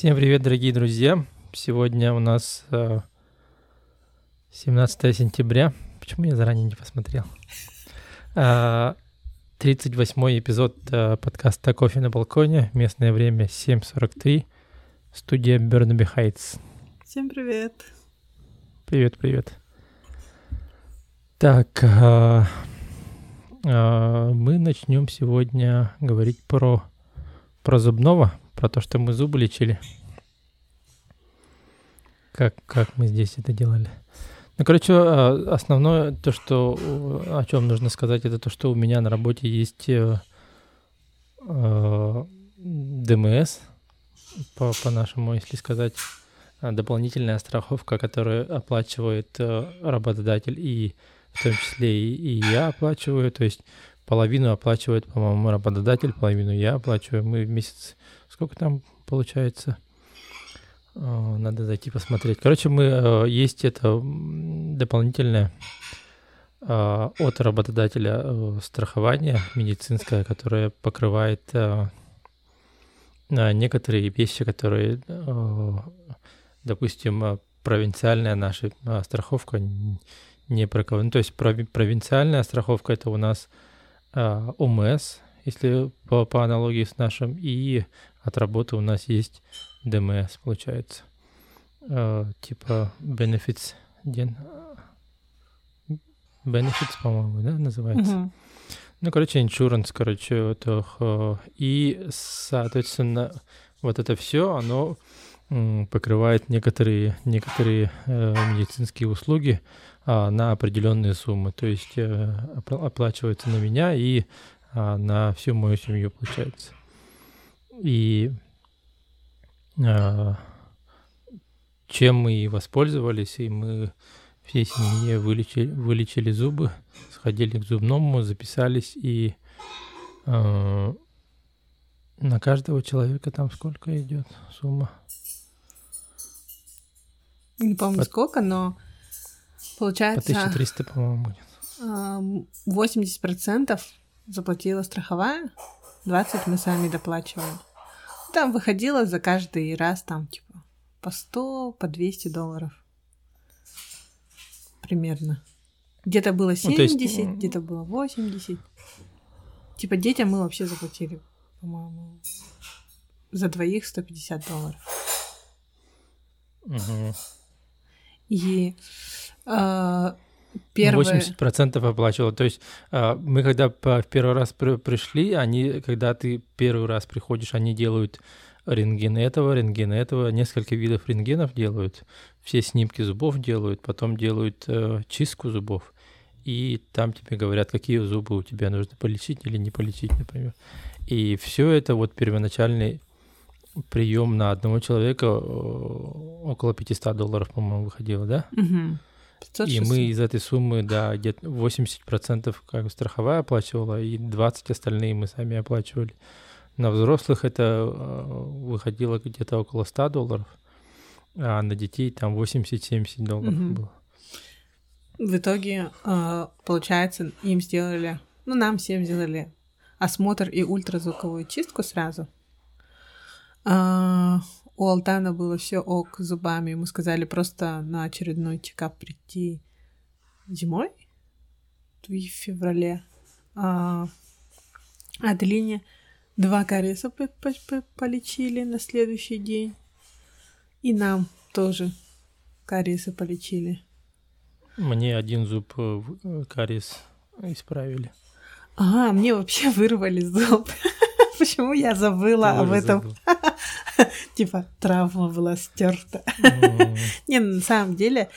Всем привет, дорогие друзья! Сегодня у нас э, 17 сентября. Почему я заранее не посмотрел? Э, 38 эпизод э, подкаста «Кофе на балконе». Местное время 7.43. Студия Бернаби Хайтс. Всем привет. Привет, привет. Так, э, э, мы начнем сегодня говорить про, про зубного, про то, что мы зубы лечили. Как, как мы здесь это делали. Ну, короче, э, основное то, что о чем нужно сказать, это то, что у меня на работе есть э, э, ДМС, по, по-нашему, если сказать, э, дополнительная страховка, которую оплачивает э, работодатель и в том числе и, и я оплачиваю, то есть половину оплачивает, по-моему, работодатель, половину я оплачиваю. Мы в месяц, сколько там получается? Надо зайти посмотреть. Короче, мы э, есть это дополнительное э, от работодателя э, страхование медицинское, которое покрывает некоторые вещи, которые, допустим, провинциальная наша страховка не прокрывает. Ну, то есть прови- провинциальная страховка это у нас ОМС, если по, по аналогии с нашим, и от работы у нас есть ДМС, получается. Э, типа Benefits ден... Benefits, по-моему, да, называется? Мгм. Ну, короче, insurance, короче, это, э, и, соответственно, вот это все, оно покрывает некоторые, некоторые э, медицинские услуги а, на определенные суммы. То есть э, опла- оплачивается на меня и а, на всю мою семью, получается. И а, чем мы и воспользовались, и мы всей семье вылечили, вылечили зубы, сходили к зубному, записались, и э, на каждого человека там сколько идет сумма? Не помню По- сколько, но По получается 1300, по-моему, будет. ам, 80% заплатила страховая, 20 мы сами доплачиваем. Там выходило за каждый раз там типа по 100, по 200 долларов. Примерно. Где-то было Ну, то есть, 70, где-то было 80. Типа детям мы вообще заплатили, по-моему, за двоих 150 долларов. Мгм. И э, Первое... 80% оплачивал. То есть а, мы когда в первый раз при- пришли, они, когда ты первый раз приходишь, они делают рентген этого, рентген этого, несколько видов рентгенов делают, все снимки зубов делают, потом делают э, чистку зубов, и там тебе говорят, какие зубы у тебя нужно полечить или не полечить, например. И все это вот первоначальный прием на одного человека около 500 долларов, по-моему, выходило, да? Мгм. 500, И 600. мы из этой суммы, да, где-то 80% как страховая оплачивала, и 20 остальные мы сами оплачивали. На взрослых это э, выходило где-то около 100 долларов, а на детей там 80-70 долларов Мгм. было. В итоге, э, получается, им сделали, ну, нам всем сделали осмотр и ультразвуковую чистку сразу. У Алтана было все ок зубами. Ему сказали просто на очередной чекап прийти зимой, в феврале. А, Аделине два кариеса по- по- по- полечили на следующий день. И нам тоже кариесы полечили. Мне один зуб э, э, кариес исправили. А, мне вообще вырвали зуб. Почему я забыла об Тоже этом? забыл. Типа травма была стерта. Не, ну, на самом деле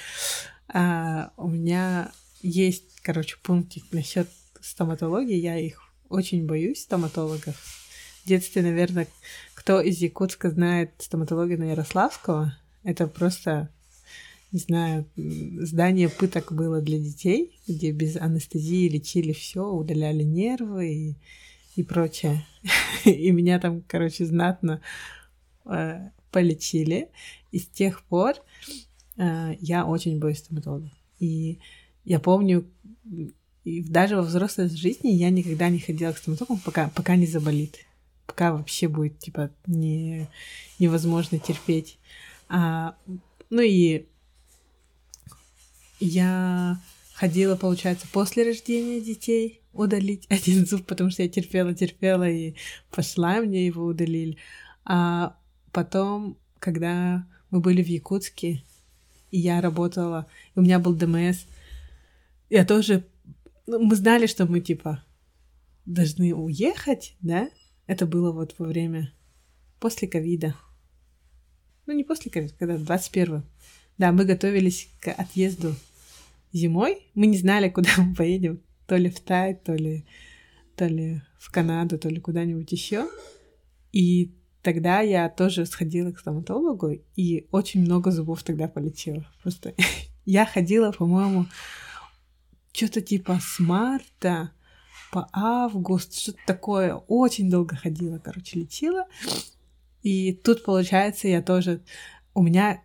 а, у меня есть, короче, пунктик насчет стоматологии. Я их очень боюсь, стоматологов. В детстве, наверное, кто из Якутска знает стоматологию на Ярославского, это просто, не знаю, здание пыток было для детей, где без анестезии лечили все, удаляли нервы и, и прочее. И меня там, короче, знатно э, полечили. И с тех пор э, я очень боюсь стоматологов. И я помню, и даже во взрослой жизни я никогда не ходила к стоматологу, пока, пока не заболит. пока вообще будет, типа, не, невозможно терпеть. А, ну и я ходила, получается, после рождения детей удалить один зуб, потому что я терпела, терпела, и пошла, мне его удалили. А потом, когда мы были в Якутске, и я работала, и у меня был ДМС, я тоже... Ну, мы знали, что мы, типа, должны уехать, да? Это было вот во время... После ковида. Ну, не после ковида, когда 21 Да, мы готовились к отъезду зимой. Мы не знали, куда мы поедем. То ли в Тай, то ли, то ли в Канаду, то ли куда-нибудь еще. И тогда я тоже сходила к стоматологу, и очень много зубов тогда полетело. Просто я ходила, по-моему, что-то типа с марта по август, что-то такое. Очень долго ходила, короче, лечила. И тут, получается, я тоже... У меня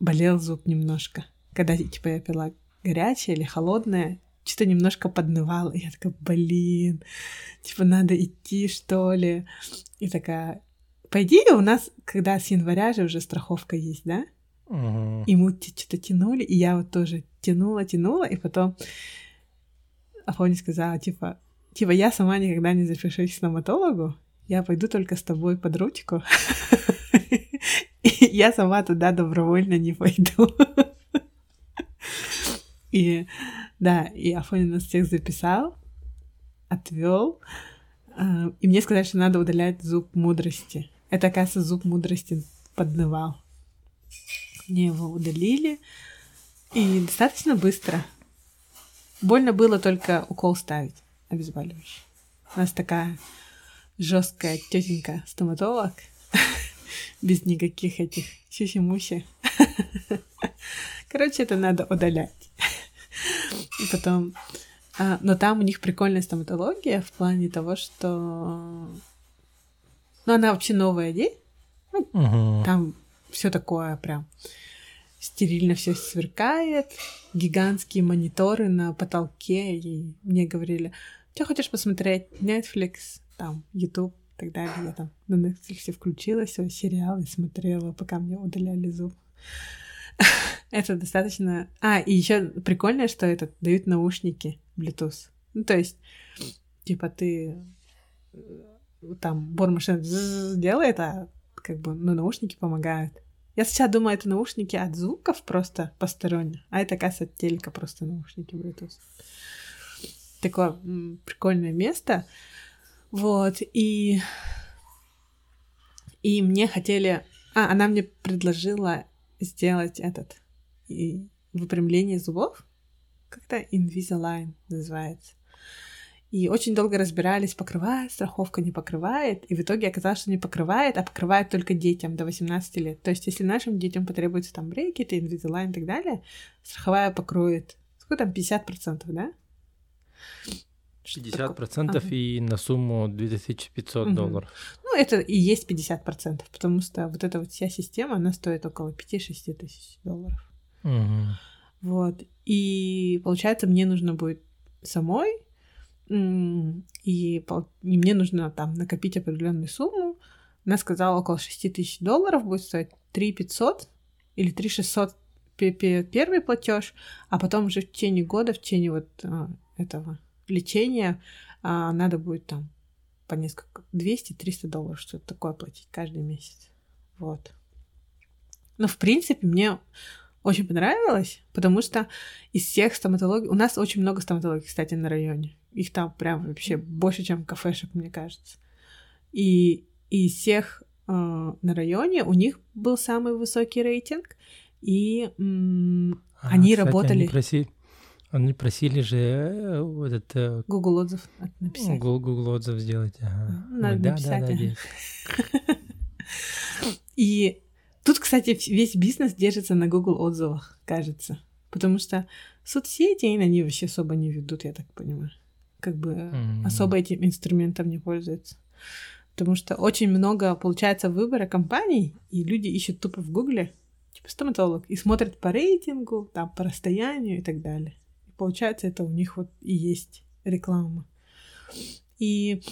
болел зуб немножко. Когда, типа, я пила горячее или холодное, что-то немножко поднывало. Я такая, блин, типа, надо идти, что ли. И такая... По идее, у нас, когда с января же уже страховка есть, да? Угу. И мы что-то тянули, и я вот тоже тянула, тянула, и потом Афоня сказала, типа, типа, я сама никогда не запишусь к стоматологу, я пойду только с тобой под ручку. Я сама туда добровольно не пойду. И да, и Афоня нас всех записал, отвел. А, и мне сказали, что надо удалять зуб мудрости. Это, оказывается, зуб мудрости поднывал. Мне его удалили. И достаточно быстро. Больно было только укол ставить, обезболивающий. У нас такая жесткая тетенька стоматолог без никаких этих сюси-муси. Короче, это надо удалять. И потом... А, но там у них прикольная стоматология в плане того, что... Ну, она вообще новая, да? Ну, Угу. там все такое прям стерильно все сверкает, гигантские мониторы на потолке, и мне говорили, что хочешь посмотреть? Netflix, там, YouTube и так далее. Я там на Netflix включила свой сериал и смотрела, пока мне удаляли зуб. Это достаточно... А, и еще прикольно, что это дают наушники Bluetooth. Ну, то есть, типа, ты там бормашина делает, а как бы, ну, наушники помогают. Я сначала думала, это наушники от звуков просто посторонних, а это, оказывается, от телека просто наушники Bluetooth. Такое прикольное место. Вот, и... И мне хотели... А, она мне предложила сделать этот... И выпрямление зубов. Как-то Invisalign называется. И очень долго разбирались, покрывает страховка, не покрывает. И в итоге оказалось, что не покрывает, а покрывает только детям до 18 лет. То есть, если нашим детям потребуется там брекеты, Invisalign и так далее, страховая покроет. Сколько там, 50%, да? 50% Ага. и на сумму 2500 Мгм. долларов. Ну, это и есть 50%, потому что вот эта вот вся система, она стоит около 5-6 тысяч долларов. Мгм. Вот. И получается, мне нужно будет самой, и, и мне нужно там накопить определенную сумму. Она сказала, около 6 тысяч долларов будет стоить 3 500 или 3 600 пе- пе- первый платеж, а потом уже в течение года, в течение вот а, этого лечения а, надо будет там по несколько, 200-300 долларов, что-то такое платить каждый месяц. Вот. Но, в принципе, мне очень понравилось, потому что из всех стоматологий... У нас очень много стоматологий, кстати, на районе. Их там прям вообще больше, чем кафешек, мне кажется. И, из всех э, на районе у них был самый высокий рейтинг, и м, А, Они кстати, работали- Они, проси- они просили же э, вот этот э, Google отзыв написать. Гу- Google отзыв сделать. Ага. Надо Ой, да, написать, да, да. И тут, кстати, весь бизнес держится на Google отзывах, кажется. Потому что соцсети, они вообще особо не ведут, я так понимаю. Как бы Мгм. особо этим инструментом не пользуются. Потому что очень много, получается, выбора компаний, и люди ищут тупо в Гугле, типа стоматолог, и смотрят по рейтингу, там, по расстоянию и так далее. И получается, это у них вот и есть реклама. И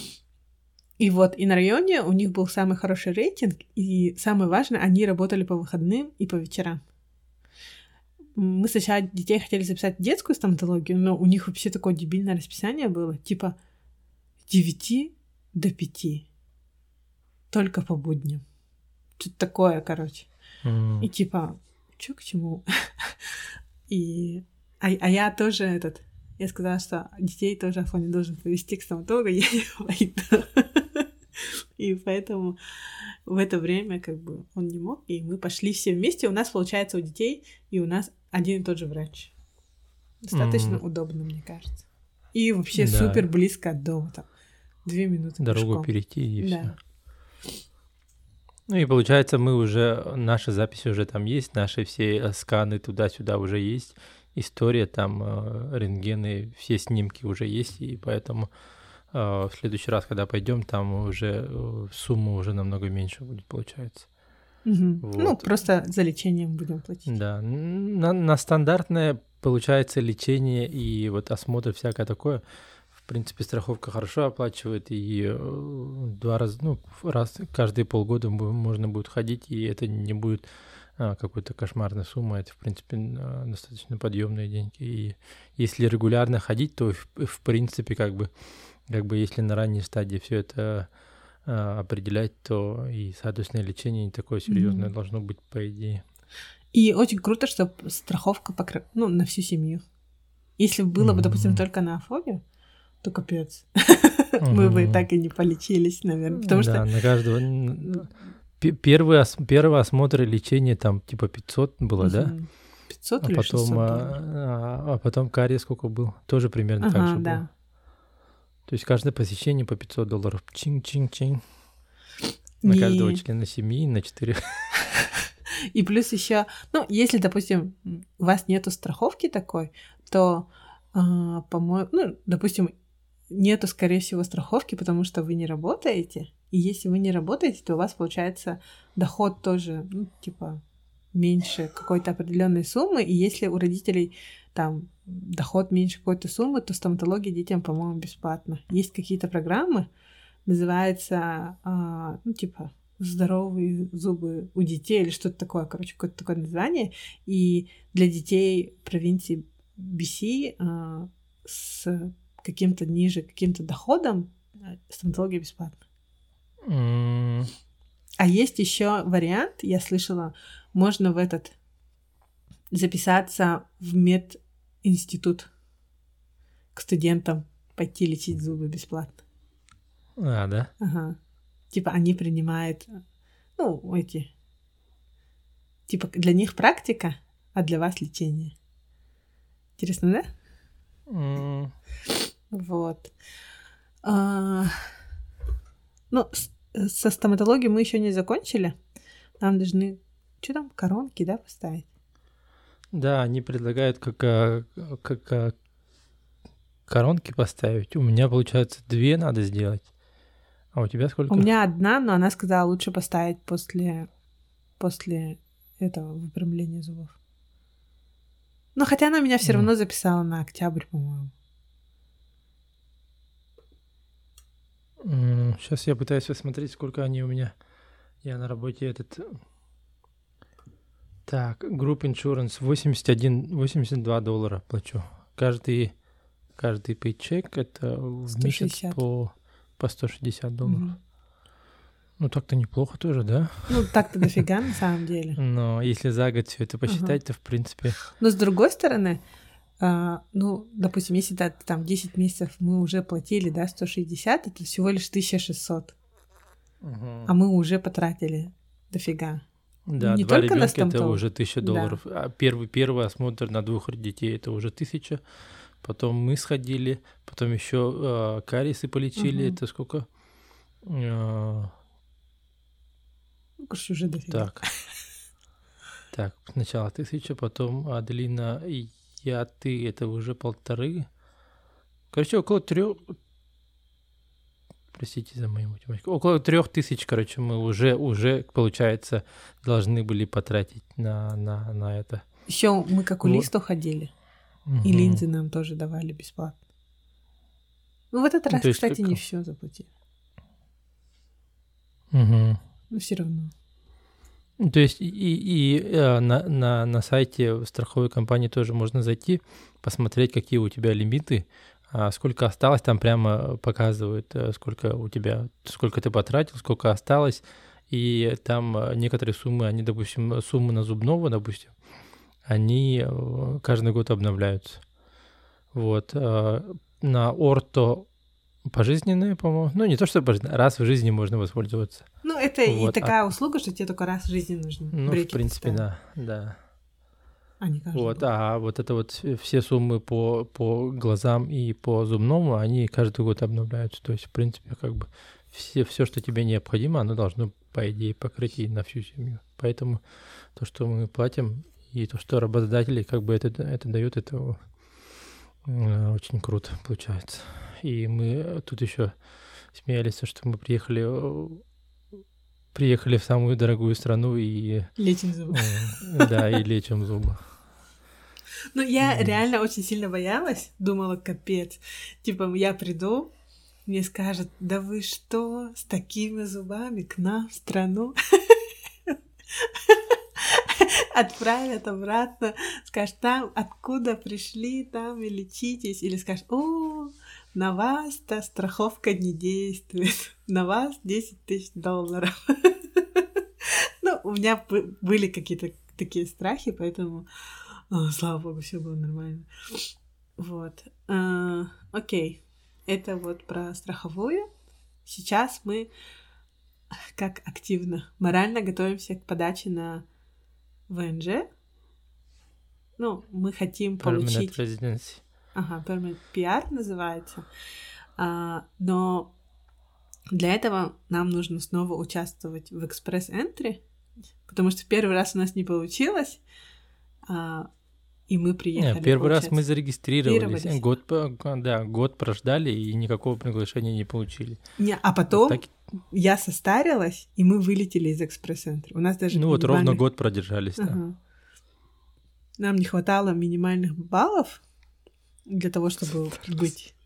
И вот и на районе у них был самый хороший рейтинг, и самое важное, они работали по выходным и по вечерам. Мы сначала детей хотели записать в детскую стоматологию, но у них вообще такое дебильное расписание было, типа 9 до 5. Только по будням. Что-то такое, короче. М, И типа, чё к чему? И... А, а я тоже этот... Я сказала, что детей тоже Афоня должен повести к стоматологу, я не пойду. И поэтому в это время как бы он не мог, и мы пошли все вместе. У нас, получается, у детей и у нас один и тот же врач. Достаточно Мгм. удобно, мне кажется. И вообще Да. супер близко от дома, там, две минуты Дорогу пешком. перейти и все. Да. Ну и получается, мы уже, наши записи уже там есть, наши все э, сканы туда-сюда уже есть, история там, э, рентгены, все снимки уже есть, и поэтому э, в следующий раз, когда пойдем, там уже э, сумма уже намного меньше будет, получается. Ну, Вот. просто за лечением будем платить. Да, на, на стандартное получается лечение и вот осмотр всякое такое. В принципе, страховка хорошо оплачивает, и э, два раза, ну, раз каждые полгода можно будет ходить, и это не будет а, какой-то кошмарной суммы, это, в принципе, а, достаточно подъемные деньги. И если регулярно ходить, то, в, в принципе, как бы, как бы, если на ранней стадии все это определять, то и, соответственно, лечение не такое серьезное Мгм. должно быть, по идее. И очень круто, что страховка покры... ну, на всю семью. Если бы было бы, допустим, только на Афобию, то капец. Мы бы так и не полечились, наверное. Потому да, что на каждого... Первый, ос- первый осмотр и лечение там типа 500 было, да? Мгм. 500 А или 600 потом, долларов. а, а потом кария сколько был? Тоже примерно так Ага, же да. было. То есть каждое посещение по 500 долларов. Чин-чин-чин. На И- каждого члена семьи, на 4. И плюс еще, ну, если, допустим, у вас нету страховки такой, то, а, по-моему, ну, допустим, нету, скорее всего, страховки, потому что вы не работаете. И если вы не работаете, то у вас получается доход тоже, ну, типа, меньше какой-то определенной суммы. И если у родителей там доход меньше какой-то суммы, то стоматология детям, по-моему, бесплатно. Есть какие-то программы, называется, а, ну, типа, здоровые зубы у детей или что-то такое, короче, какое-то такое название. И для детей провинции BC а, с каким-то ниже, каким-то доходом а, стоматология бесплатна. М, А есть еще вариант, я слышала, можно в этот записаться в мединститут к студентам, пойти лечить зубы бесплатно. А, да? Ага. Типа они принимают, ну, эти, типа для них практика, а для вас лечение. Интересно, да? М, Вот. А, Ну, с- со стоматологией мы еще не закончили. Нам должны, что там, коронки, да, поставить? Да, они предлагают как, а, как а, коронки поставить. У меня, получается, две надо сделать. А у тебя сколько? У меня одна, но она сказала, лучше поставить после, после этого выпрямления зубов. Но хотя она меня все Мгм. равно записала на октябрь, по-моему. Сейчас я пытаюсь посмотреть, сколько они у меня. Я на работе этот... Так, Group Insurance 81, 82 доллара плачу. Каждый, каждый пейчек это в месяц 160. по, по 160 долларов. Мгм. Ну так-то неплохо тоже, да? Ну, так-то дофига на самом деле. Но если за год все это посчитать, то в принципе... Но с другой стороны, а, ну, допустим, если да, там 10 месяцев мы уже платили, да, 160, это всего лишь 1600, мгм. а мы уже потратили дофига. Да, не два только ребенка это стоматолога. уже тысяча Да. долларов. А первый, первый осмотр на двух детей это уже тысяча. Потом мы сходили, потом еще кариесы полечили. Мгм. Это сколько? Э, Ну, короче, уже дофига. так. Так, сначала тысяча, потом Аделина и я, ты, это уже полторы. Короче, около трех... Простите за мою математику. Около трех тысяч, короче, мы уже, уже, получается, должны были потратить на, на, на это. Еще мы как у Вот. ходили, и Мгм. линзы нам тоже давали бесплатно. Ну, в этот Ну, раз, есть кстати, как- не все заплатили. Угу. Но все равно. Ну, То есть и, и э, на, на, на сайте страховой компании тоже можно зайти, посмотреть, какие у тебя лимиты, а сколько осталось, там прямо показывают, э, сколько у тебя, сколько ты потратил, сколько осталось, и там э, некоторые суммы, они, допустим, суммы на зубного, допустим, они э, каждый год обновляются. Вот. э, На орто пожизненные, по-моему, ну не то, что пожизненные, раз в жизни можно воспользоваться. Ну, это и Вот, а- такая услуга, что тебе только раз в жизни нужно. Ну, в принципе, да, да. А не каждый Вот, год. а вот это вот все суммы по, по глазам и по зубному, они каждый год обновляются. То есть, в принципе, как бы все, все, что тебе необходимо, оно должно, по идее, покрыть и на всю семью. Поэтому то, что мы платим, и то, что работодатели как бы это, это дают, это э, очень круто получается. И мы тут еще смеялись, что мы приехали э, приехали в самую дорогую страну и Лечим зубы. э, да, и лечим зубы. Ну, я Мгм. реально очень сильно боялась, думала, капец. Типа, я приду, мне скажут, да вы что, с такими зубами к нам в страну? Отправят обратно, скажут, там, откуда пришли, там и лечитесь. Или скажут, о, на вас-то страховка не действует, на вас 10 тысяч долларов. Ну, у меня бы- были какие-то такие страхи, поэтому слава богу, все было нормально. Вот. А, окей. Это вот про страховую. Сейчас мы как активно, морально готовимся к подаче на ВНЖ. Ну, мы хотим получить... Ага, Permanent PR называется. А, но для этого нам нужно снова участвовать в экспресс-энтри, потому что первый раз у нас не получилось, а, и мы приехали. Не, первый раз мы получается. зарегистрировались, Регистрировались. год, да, год прождали и никакого приглашения не получили. Не, а потом Так- я состарилась, и мы вылетели из экспресс-центра. У нас даже ну вот ровно год продержались. да. Ага. Нам не хватало минимальных баллов для того, чтобы быть.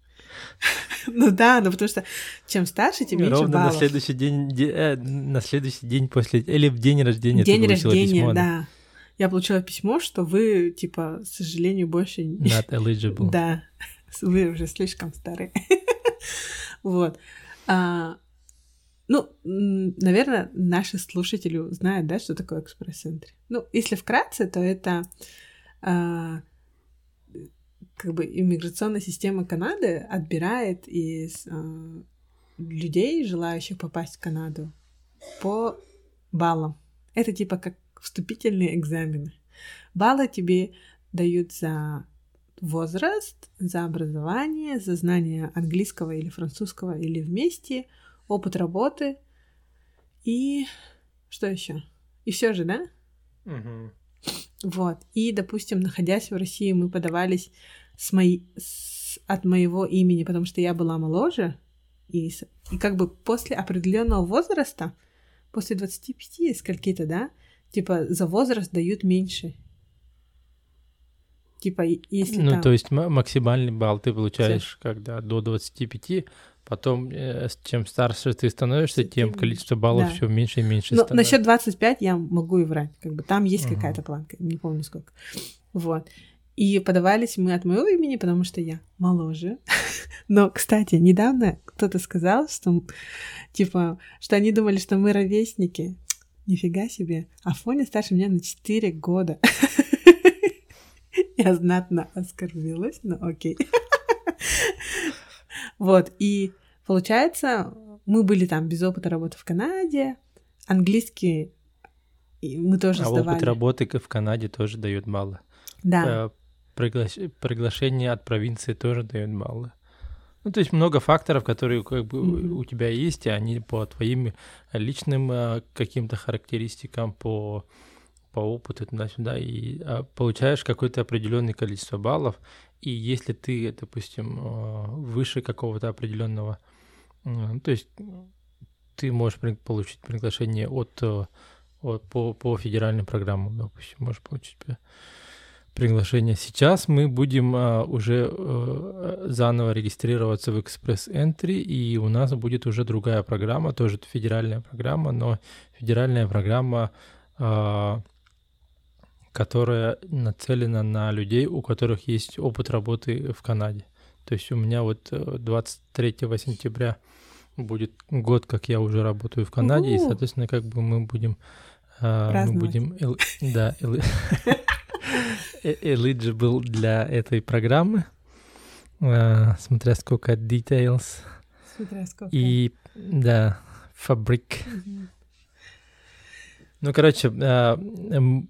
Ну да, ну потому что чем старше, тем меньше Ровно на баллов. следующий день, де- э, на следующий день после, или в день рождения ты День получила рождения, письмо, да. Я получила письмо, что вы, типа, к сожалению, больше не... Not eligible. Да, вы уже слишком старые. Вот. А, Ну, наверное, наши слушатели знают, да, что такое экспресс-центр. Ну, если вкратце, то это а, как бы иммиграционная система Канады отбирает из а, людей, желающих попасть в Канаду, по баллам. Это типа как вступительные экзамены. Баллы тебе дают за возраст, за образование, за знание английского или французского или вместе, опыт работы и что еще? И все же, да? Мгм. Вот. И, допустим, находясь в России, мы подавались с мои... с- от моего имени, потому что я была моложе. И, и как бы после определенного возраста, после 25 скольки-то, да, типа за возраст дают меньше. Типа, если Ну, там... то есть ма- максимальный балл ты получаешь, когда до 25, потом, э, чем старше ты становишься, тем количество баллов да. все меньше и меньше Но становится. насчет 25 я могу и врать. Как бы там есть Ага. какая-то планка, не помню сколько. Вот. И подавались мы от моего имени, потому что я моложе. Но, кстати, недавно кто-то сказал, что типа, что они думали, что мы ровесники. Нифига себе. Афоня старше меня на 4 года. Я знатно оскорбилась, но окей. Вот, и получается, мы были там без опыта работы в Канаде, английский и мы тоже А сдавали. опыт работы в Канаде тоже дает баллы. Да, Э, пригла- Приглашение от провинции тоже дает баллы. Ну, то есть много факторов, которые как бы Мгм. у тебя есть, и они по твоим личным э, каким-то характеристикам, по, по опыту туда-сюда, и а, получаешь какое-то определенное количество баллов, и если ты, допустим, э, выше какого-то определенного, м, то есть ты можешь получить приглашение от, э, от- по, по федеральным программам, допустим, можешь получить э, приглашение. Сейчас мы будем а, уже а, заново регистрироваться в Express Entry, и у нас будет уже другая программа, тоже федеральная программа, но федеральная программа, а, которая нацелена на людей, у которых есть опыт работы в Канаде. То есть у меня вот 23 э, сентября будет год, как я уже работаю в Канаде, У-у-у. и, соответственно, как бы мы будем... Uh, мы будем... Да, eligible для этой программы, uh, смотря сколько details. Смотря сколько. И, да, фабрик. Ну, короче, uh,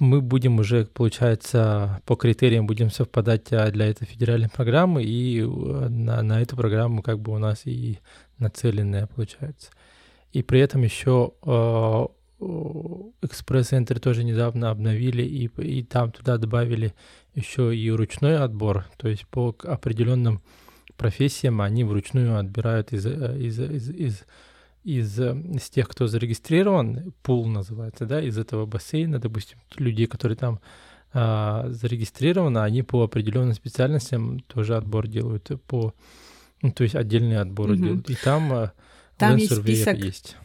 мы будем уже, получается, по критериям будем совпадать а, для этой федеральной программы, и э, на, на эту программу как бы у нас и нацеленная получается. И при этом еще э, экспресс-центр тоже недавно обновили, и, и там туда добавили еще и ручной отбор, то есть по определенным профессиям они вручную отбирают из, э, из, из, из из, э, из тех, кто зарегистрирован, пул называется, да, из этого бассейна, допустим, людей, которые там а, зарегистрированы, они по определенным специальностям тоже отбор делают, по, ну, то есть отдельный отбор угу. делают. И там, э, там есть список. Есть.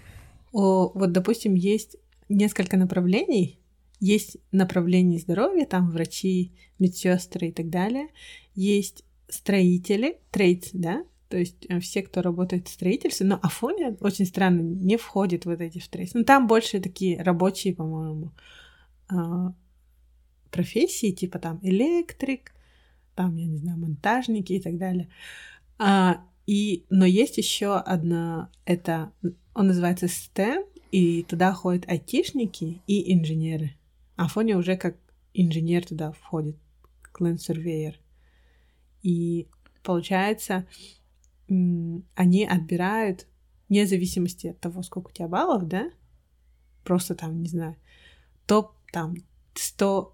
О, вот, допустим, есть несколько направлений. Есть направление здоровья, там врачи, медсестры и так далее. Есть строители, трейдс, да, то есть э, все, кто работает в строительстве, но Афоня очень странно не входит в вот эти строительства. Ну, там больше такие рабочие, по-моему, а, профессии, типа там электрик, там, я не знаю, монтажники и так далее. А, и, но есть еще одна, это, он называется STEM, и туда ходят айтишники и инженеры. Афоня уже как инженер туда входит, Surveyor. И получается, они отбирают, вне зависимости от того, сколько у тебя баллов, да, просто там, не знаю, топ там 100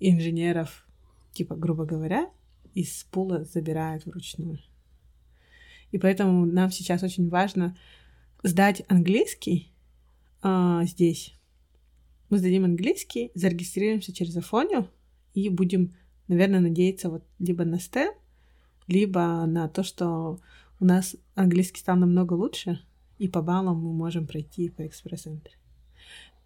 инженеров, типа, грубо говоря, из пула забирают вручную. И поэтому нам сейчас очень важно сдать английский а, здесь. Мы сдадим английский, зарегистрируемся через Афонию и будем, наверное, надеяться вот либо на STEM, либо на то, что у нас английский стал намного лучше, и по баллам мы можем пройти по экспресс-центре.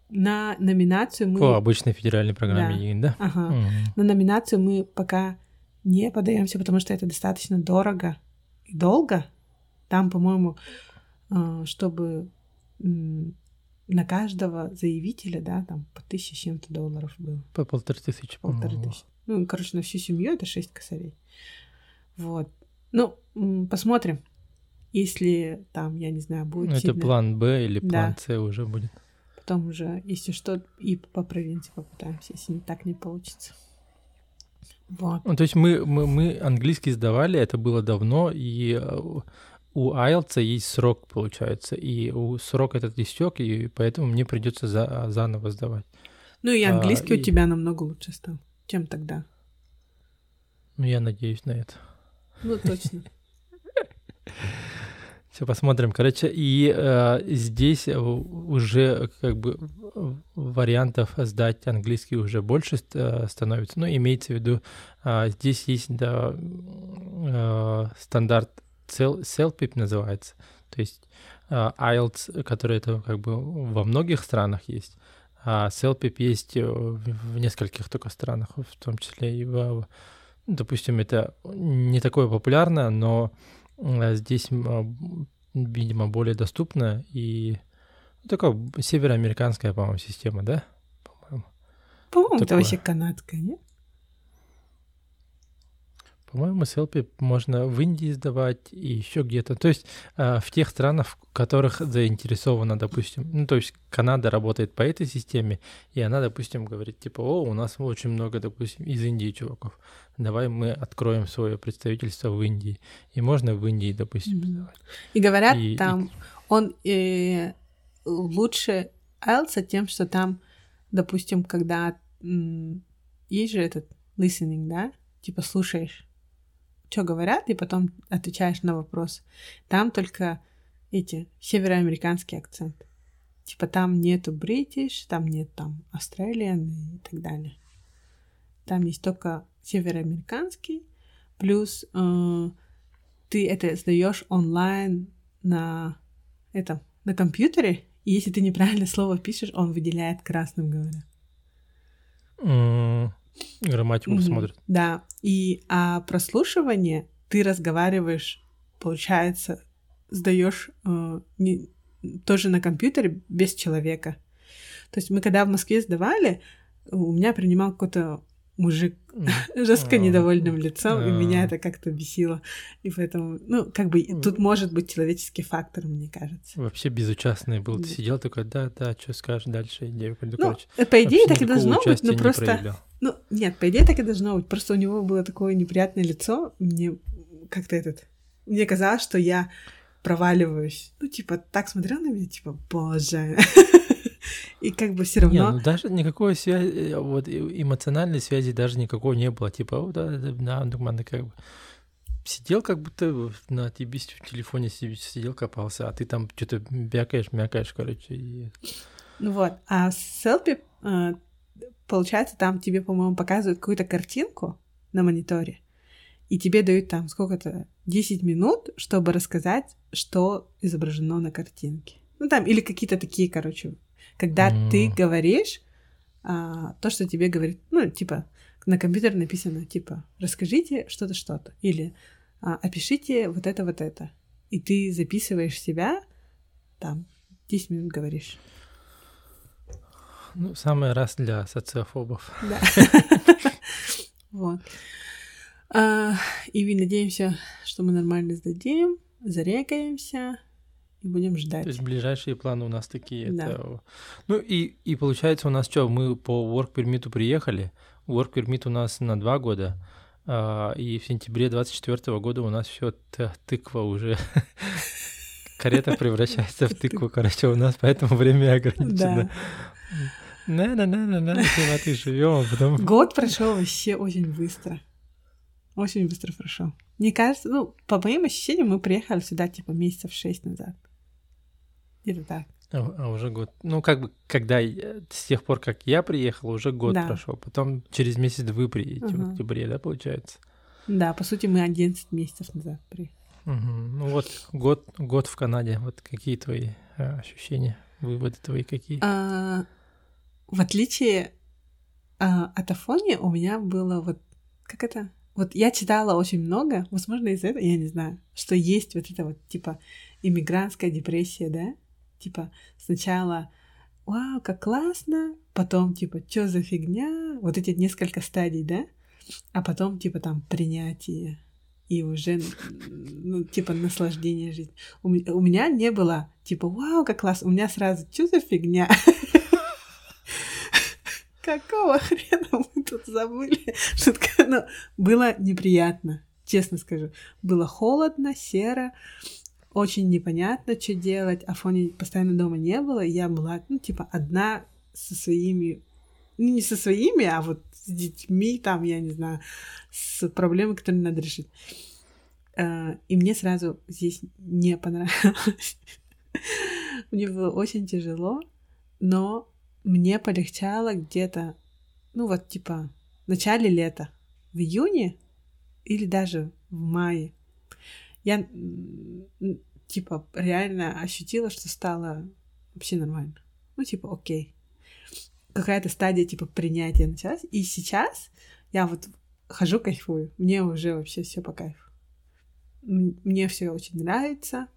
На номинацию мы... По обычной федеральной программе, да? да? Ага. Угу. На номинацию мы пока не подаемся, потому что это достаточно дорого и долго. Там, по-моему, чтобы на каждого заявителя, да, там по тысяче с чем-то долларов было. По полторы тысячи, Полторы тысячи. Ну, короче, на всю семью это шесть косарей. Вот. Ну, посмотрим. Если там, я не знаю, будет... Ну, это план Б или план да. С уже будет. Потом уже, если что, и по провинции попытаемся, если не так не получится. Вот. Ну, то есть мы, мы, мы английский сдавали, это было давно, и э, у IELTS есть срок, получается, и у срок этот истек, и поэтому мне придется за, заново сдавать. Ну и английский а, у и... тебя намного лучше стал, чем тогда. Ну, я надеюсь на это. Ну, точно. Все, посмотрим. Короче, и э, здесь уже как бы вариантов сдать английский уже больше э, становится. Но имеется в виду, э, здесь есть да, э, стандарт CELPIP называется. То есть э, IELTS, который это как бы во многих странах есть. А CELPIP есть в, в нескольких только странах, в том числе и в допустим, это не такое популярное, но э, здесь, а, видимо, более доступно и такая североамериканская, по-моему, система, да? По-моему. По-моему, это вообще канадская, нет? По-моему, селфи можно в Индии сдавать и еще где-то. То есть э, в тех странах, в которых заинтересована, допустим, ну, то есть Канада работает по этой системе, и она, допустим, говорит, типа, о, у нас очень много, допустим, из Индии чуваков. Давай мы откроем свое представительство в Индии. И можно в Индии, допустим, сдавать. И говорят, и, там и... он э, лучше IELTS тем, что там, допустим, когда есть же этот listening, да, типа слушаешь что говорят, и потом отвечаешь на вопрос. Там только эти североамериканский акцент. Типа там нету British, там нет там Australian и так далее. там есть только североамериканский, плюс э, ты это сдаешь онлайн на этом на компьютере, и если ты неправильно слово пишешь, он выделяет красным, говоря. Mm, грамматику mm-hmm. смотрит. Да. И а прослушивание ты разговариваешь, получается, сдаешь э, не, тоже на компьютере без человека. То есть мы когда в Москве сдавали, у меня принимал какой-то мужик жестко недовольным лицом, и меня это как-то бесило. И поэтому, ну, как бы тут может быть человеческий фактор, мне кажется. Вообще безучастный был. Ты сидел такой, да, да, что скажешь дальше, идея. Ну, э, по идее так и должно быть, но просто... Ну, нет, по идее так и должно быть. Просто у него было такое неприятное лицо, мне как-то этот... Мне казалось, что я проваливаюсь. Ну, типа, так смотрел на меня, типа, боже. И как бы все равно... Не, ну даже никакой связи, э, вот эмоциональной связи даже никакой не было. Типа, вот, да, да, да, как бы сидел как будто на тебе в телефоне сидел, копался, а ты там что-то бякаешь, мякаешь, короче. И... Ну вот, а селфи, э, получается, там тебе, по-моему, показывают какую-то картинку на мониторе, и тебе дают там сколько-то 10 минут, чтобы рассказать, что изображено на картинке. Ну там, или какие-то такие, короче, когда mm. ты говоришь а, то, что тебе говорит, ну, типа, на компьютере написано, типа, расскажите что-то, что-то, или а, опишите вот это, вот это. И ты записываешь себя, там, 10 минут говоришь. Ну, самый раз для социофобов. Да. Вот. А, и надеемся, что мы нормально сдадим, зарекаемся, и будем ждать. То есть ближайшие планы у нас такие. Да. Это... Ну и, и получается у нас что, мы по work permit приехали, work permit у нас на два года, а, и в сентябре 24 года у нас все тыква уже карета превращается в тыкву, короче, у нас поэтому время ограничено. На, на, на, на, на, на, ты живем, а потом. Год прошел вообще очень быстро. Очень быстро прошел. Мне кажется, ну, по моим ощущениям, мы приехали сюда типа месяцев шесть назад. Или так. А, а уже год. Ну, как бы, когда с тех пор, как я приехал, уже год да. прошел. Потом через месяц вы приедете угу. в октябре, да, получается? Да, по сути, мы 11 месяцев назад приехали. Угу. Ну вот год, год в Канаде. Вот какие твои а, ощущения, выводы твои какие? А, в отличие а, от Афони, у меня было вот как это? Вот я читала очень много, возможно, из-за этого, я не знаю, что есть вот это вот типа иммигрантская депрессия, да? Типа сначала вау, как классно, потом типа, что за фигня, вот эти несколько стадий, да, а потом типа там принятие и уже, ну, типа наслаждение жизни. У, у меня не было типа, вау, как классно, у меня сразу, что за фигня? Какого хрена мы тут забыли? Ну, было неприятно, честно скажу. Было холодно, серо, очень непонятно, что делать. Афони постоянно дома не было. И я была, ну, типа, одна со своими... Ну, не со своими, а вот с детьми, там, я не знаю, с проблемой, которые надо решить. А, и мне сразу здесь не понравилось. Мне было очень тяжело, но мне полегчало где-то, ну вот типа в начале лета, в июне или даже в мае. Я типа, реально ощутила, что стало вообще нормально. Ну, типа, окей. Какая-то стадия, типа, принятия началась. И сейчас я вот хожу, кайфую. Мне уже вообще все по кайфу. Мне все очень нравится.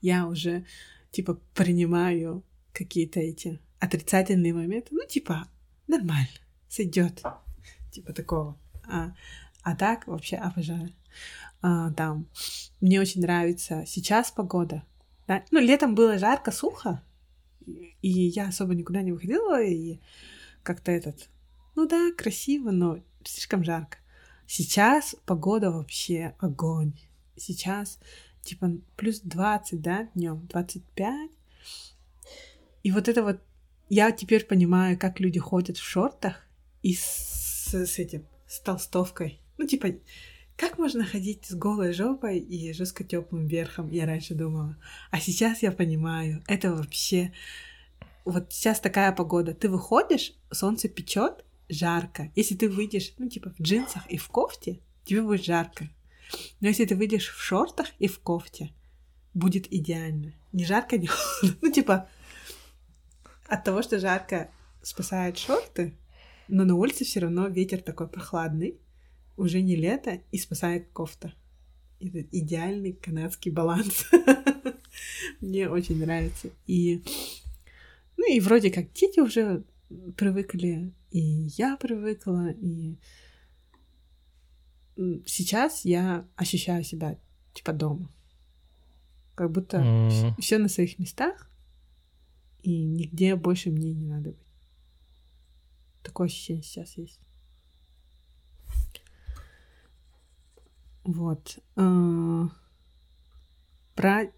Я уже, типа, принимаю какие-то эти отрицательные моменты. Ну, типа, нормально, сойдет. Типа такого. А, а так вообще обожаю а, там. Мне очень нравится сейчас погода. Да? Ну, летом было жарко, сухо, и я особо никуда не выходила, и как-то этот... Ну да, красиво, но слишком жарко. Сейчас погода вообще огонь. Сейчас типа плюс 20, да, днем 25. И вот это вот я теперь понимаю, как люди ходят в шортах и с, с этим, с толстовкой. Ну, типа, как можно ходить с голой жопой и жестко теплым верхом, я раньше думала. А сейчас я понимаю, это вообще... Вот сейчас такая погода. Ты выходишь, солнце печет, жарко. Если ты выйдешь, ну, типа, в джинсах и в кофте, тебе будет жарко. Но если ты выйдешь в шортах и в кофте, будет идеально. Не жарко, не холодно. Ну, типа, от того, что жарко спасает шорты, но на улице все равно ветер такой прохладный, уже не лето, и спасает кофта. Это идеальный канадский баланс. Мне очень нравится. И, ну и вроде как дети уже привыкли, и я привыкла, и сейчас я ощущаю себя типа дома. Как будто mm. все на своих местах, и нигде больше мне не надо быть. Такое ощущение сейчас есть. Вот. А, про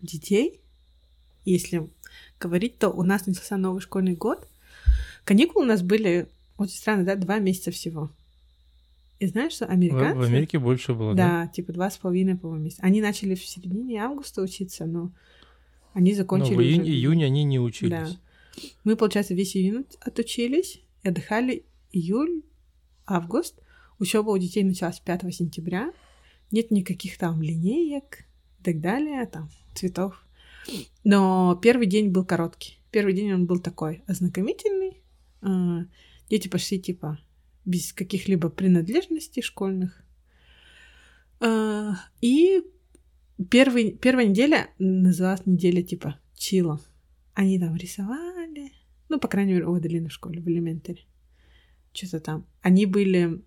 детей, если говорить, то у нас начался новый школьный год. Каникулы у нас были, очень странно, да, два месяца всего. И знаешь, что американцы... В, в Америке больше было, да? Да, типа два с половиной, по-моему, месяца. Они начали в середине августа учиться, но они закончили... Но в июне, уже... июне они не учились. Да. Мы, получается, весь июнь отучились отдыхали июль, август. Учеба у детей началась 5 сентября. Нет никаких там линеек и так далее, там, цветов. Но первый день был короткий. Первый день он был такой ознакомительный. А, дети пошли, типа, без каких-либо принадлежностей школьных. А, и первый, первая неделя называлась неделя типа чила. Они там рисовали, ну, по крайней мере, у Аделины в школе, в элементаре. Что-то там. Они были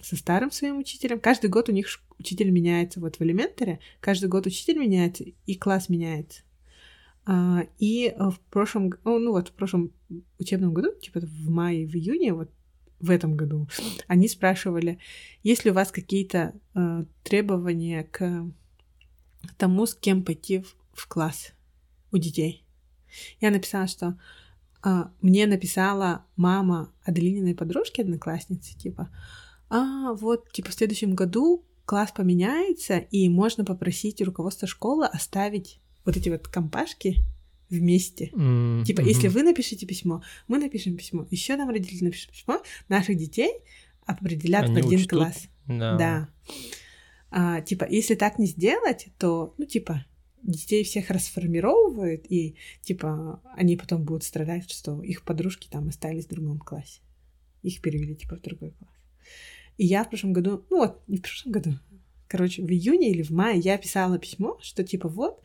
со старым своим учителем. Каждый год у них учитель меняется. Вот в элементаре каждый год учитель меняется, и класс меняется. А, и в прошлом, ну вот в прошлом учебном году, типа в мае, в июне, вот в этом году, они спрашивали, есть ли у вас какие-то э, требования к тому, с кем пойти в, в класс у детей. Я написала, что э, мне написала мама Аделининой подружки, одноклассницы, типа, а вот, типа, в следующем году класс поменяется, и можно попросить руководство школы оставить вот эти вот компашки вместе. Mm-hmm. Типа, если вы напишите письмо, мы напишем письмо, еще нам родители напишут письмо, наших детей определят Они в один учтут. класс. Да. да. А, типа, если так не сделать, то, ну, типа, детей всех расформировывают, и, типа, они потом будут страдать, что их подружки там остались в другом классе. Их перевели, типа, в другой класс. И я в прошлом году, ну вот, не в прошлом году, короче, в июне или в мае я писала письмо, что, типа, вот,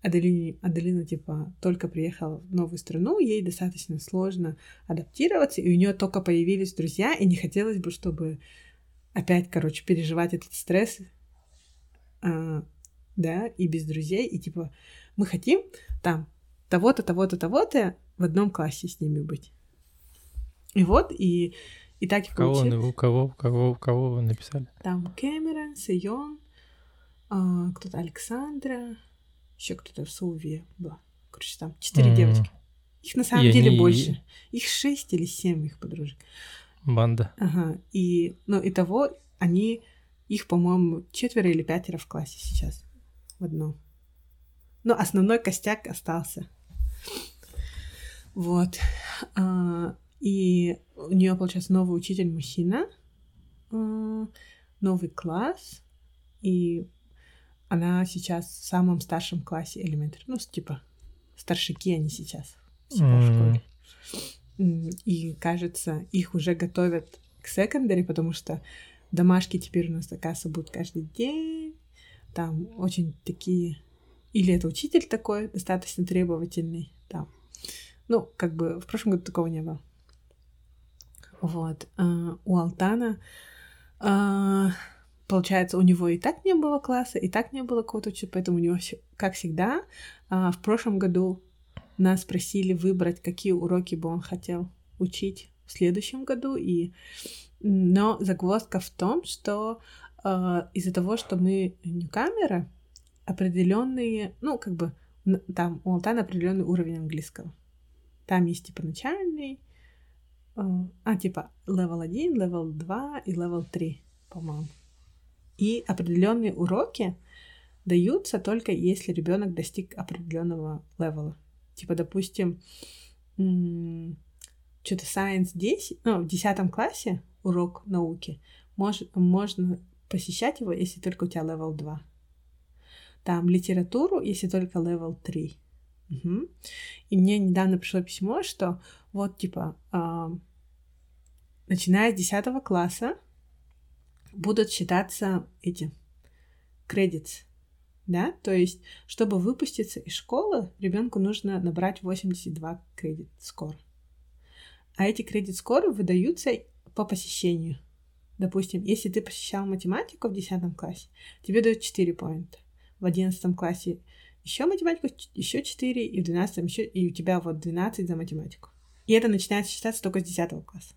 Аделине, Аделина, типа, только приехала в новую страну, ей достаточно сложно адаптироваться, и у нее только появились друзья, и не хотелось бы, чтобы опять, короче, переживать этот стресс, а, да, и без друзей, и типа, мы хотим там того-то, того-то, того-то в одном классе с ними быть. И вот, и, и так и кого, получилось. Кого, кого, кого вы написали? Там Кэмерон, Сейон, а, кто-то Александра, еще кто-то в Сауве была. Короче, там четыре mm. девочки. Их на самом и деле они... больше. Их шесть или семь их подружек. Банда. Ага. И, ну, и того они, их, по-моему, четверо или пятеро в классе сейчас. В одном. Но основной костяк остался. Вот. А, и у нее, получается, новый учитель мужчина, а, новый класс, и она сейчас в самом старшем классе элементарь. Ну, типа, старшики они сейчас типа, mm. в школе. И, кажется, их уже готовят к секондаре, потому что домашки теперь у нас, оказывается, будут каждый день. Там очень такие... Или это учитель такой, достаточно требовательный. Там. Ну, как бы в прошлом году такого не было. Вот. А, у Алтана а, Получается, у него и так не было класса, и так не было кого-то учить, поэтому у него, как всегда, а, в прошлом году нас просили выбрать, какие уроки бы он хотел учить в следующем году, и... но загвоздка в том, что э, из-за того, что мы ньюкамеры, определенные, ну, как бы, там у Алтана определенный уровень английского. Там есть, типа, начальный, э, а, типа, level 1, level 2 и level 3, по-моему. И определенные уроки даются только если ребенок достиг определенного левела. Типа, допустим, что-то Science 10, ну, в 10 классе урок науки, мож, можно посещать его, если только у тебя level 2. Там литературу, если только level 3. Угу. И мне недавно пришло письмо, что вот типа, э, начиная с 10 класса будут считаться эти кредит, да, то есть, чтобы выпуститься из школы, ребенку нужно набрать 82 кредит скоро. А эти кредит скоро выдаются по посещению. Допустим, если ты посещал математику в 10 классе, тебе дают 4 поинта. В 11 классе еще математику, еще 4, и в 12 еще, и у тебя вот 12 за математику. И это начинается считаться только с 10 класса.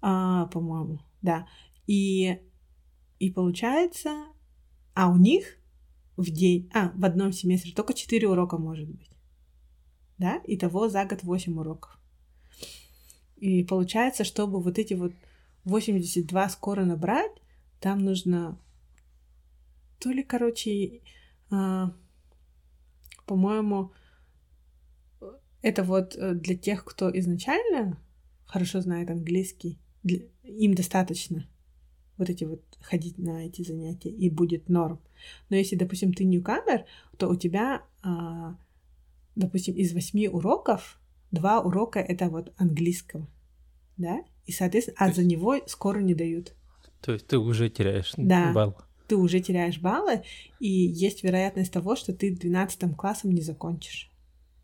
А, по-моему, да. И, и получается, а у них в день, а, в одном семестре только 4 урока может быть. Да? Итого за год 8 уроков. И получается, чтобы вот эти вот 82 скоро набрать, там нужно то ли, короче, а, по-моему, это вот э, для тех, кто изначально хорошо знает английский, для, им достаточно вот эти вот ходить на эти занятия, и будет норм. Но если, допустим, ты ньюкамер, то у тебя, а, допустим, из восьми уроков два урока это вот английского, да, и, соответственно, а за него скоро не дают. То есть ты уже теряешь да. балл. Ты уже теряешь баллы, и есть вероятность того, что ты 12 классом не закончишь.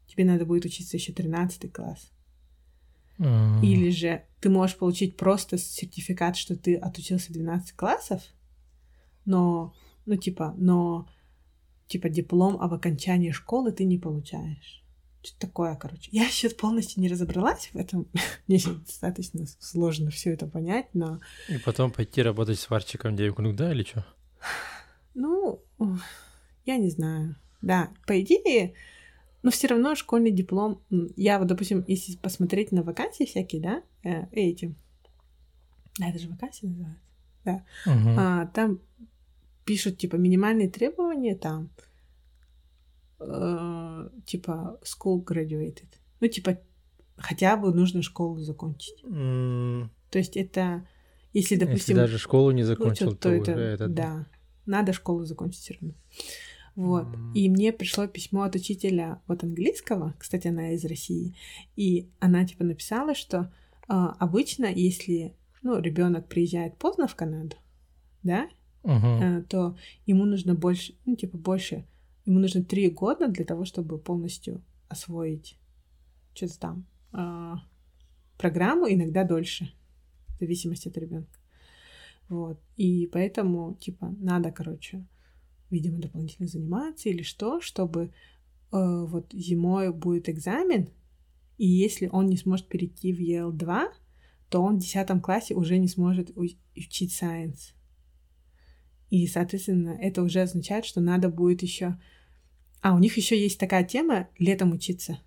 Тебе надо будет учиться еще 13 класс. Mm. Или же ты можешь получить просто сертификат, что ты отучился 12 классов, но, ну, типа, но, типа, диплом об окончании школы ты не получаешь. Что такое, короче. Я сейчас полностью не разобралась в этом. Мне сейчас достаточно сложно все это понять, но... И потом пойти работать сварщиком девушек, да, или что? Ну, я не знаю. Да, по идее, но все равно школьный диплом... Я вот, допустим, если посмотреть на вакансии всякие, да, э, эти... Да, это же вакансии называется. Да. Угу. А, там пишут, типа, минимальные требования, там, э, типа, school graduated. Ну, типа, хотя бы нужно школу закончить. Mm. То есть это, если, допустим... Если даже школу не закончил, то, то это, это... Да, надо школу закончить все равно. Вот. Mm. И мне пришло письмо от учителя вот английского, кстати, она из России, и она типа написала, что э, обычно, если ну, ребенок приезжает поздно в Канаду, да, uh-huh. э, то ему нужно больше, ну, типа больше, ему нужно три года для того, чтобы полностью освоить что-то там э, программу, иногда дольше, в зависимости от ребенка. Вот. И поэтому, типа, надо, короче, видимо, дополнительно заниматься или что, чтобы э, вот зимой будет экзамен, и если он не сможет перейти в EL2, то он в 10 классе уже не сможет учить science. И, соответственно, это уже означает, что надо будет еще... А, у них еще есть такая тема летом учиться.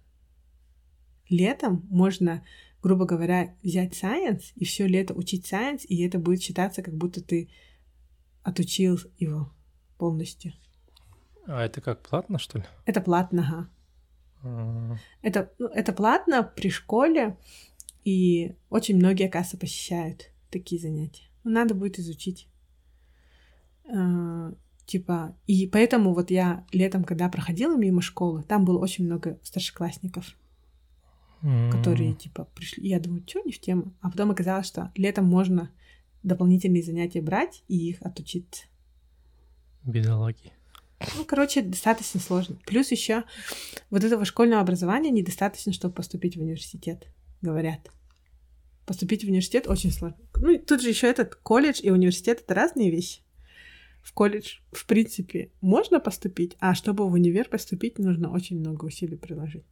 Летом можно, грубо говоря, взять science и все лето учить science, и это будет считаться, как будто ты отучил его полностью. А это как платно, что ли? Это платно, ага. А... Это, ну, это платно при школе, и очень многие, оказывается, посещают такие занятия. Надо будет изучить. Типа, и поэтому вот я летом, когда проходила мимо школы, там было очень много старшеклассников, mm. которые, типа, пришли. Я думаю, что не в тему. А потом оказалось, что летом можно дополнительные занятия брать и их отучиться. Бедолаги. Ну, короче, достаточно сложно. Плюс еще вот этого школьного образования недостаточно, чтобы поступить в университет, говорят. Поступить в университет очень сложно. Ну, тут же еще этот колледж и университет это разные вещи. В колледж, в принципе, можно поступить, а чтобы в универ поступить, нужно очень много усилий приложить.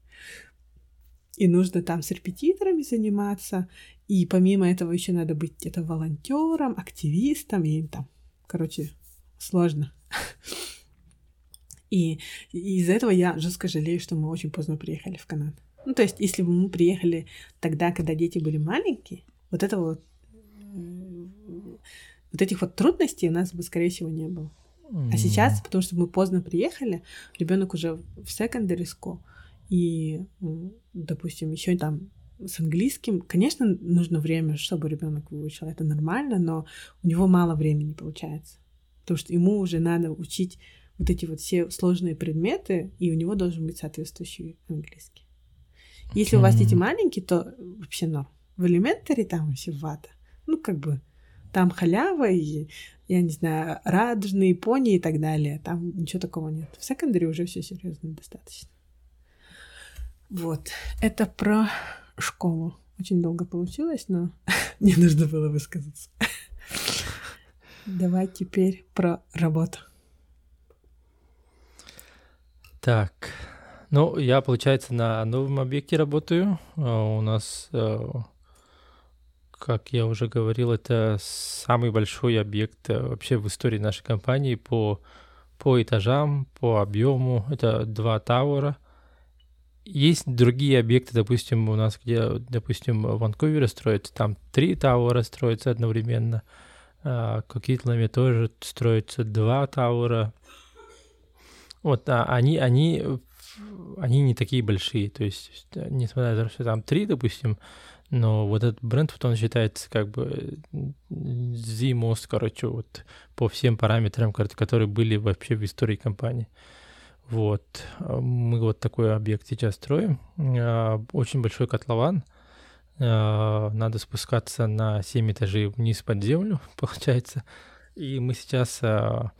И нужно там с репетиторами заниматься, и помимо этого еще надо быть где-то волонтером, активистом, и там, короче, сложно. И, из-за этого я жестко жалею, что мы очень поздно приехали в Канаду. Ну, то есть, если бы мы приехали тогда, когда дети были маленькие, вот этого вот, вот этих вот трудностей у нас бы, скорее всего, не было. А сейчас, потому что мы поздно приехали, ребенок уже в secondary school, и, допустим, еще там с английским, конечно, нужно время, чтобы ребенок выучил, это нормально, но у него мало времени получается, потому что ему уже надо учить вот эти вот все сложные предметы, и у него должен быть соответствующий английский. Если mm-hmm. у вас дети маленькие, то вообще норм. В элементаре там вообще вата. Ну, как бы там халява и, я не знаю, радужные пони и так далее. Там ничего такого нет. В секондаре уже все серьезно достаточно. Вот. Это про школу. Очень долго получилось, но не нужно было высказаться. Давай теперь про работу. Так, ну, я, получается, на новом объекте работаю. А, у нас, э, как я уже говорил, это самый большой объект э, вообще в истории нашей компании по, по этажам, по объему. Это два тауэра — есть другие объекты, допустим, у нас, где, допустим, в Ванкувере строятся, там три тауэра строятся одновременно, а, Кокитлами тоже строятся два тауэра. Вот, а они, они, они не такие большие, то есть, несмотря на то, что там три, допустим, но вот этот бренд, вот он считается как бы Z-most, короче, вот по всем параметрам, которые были вообще в истории компании. Вот. Мы вот такой объект сейчас строим. А, очень большой котлован. А, надо спускаться на 7 этажей вниз под землю, получается. И мы сейчас а,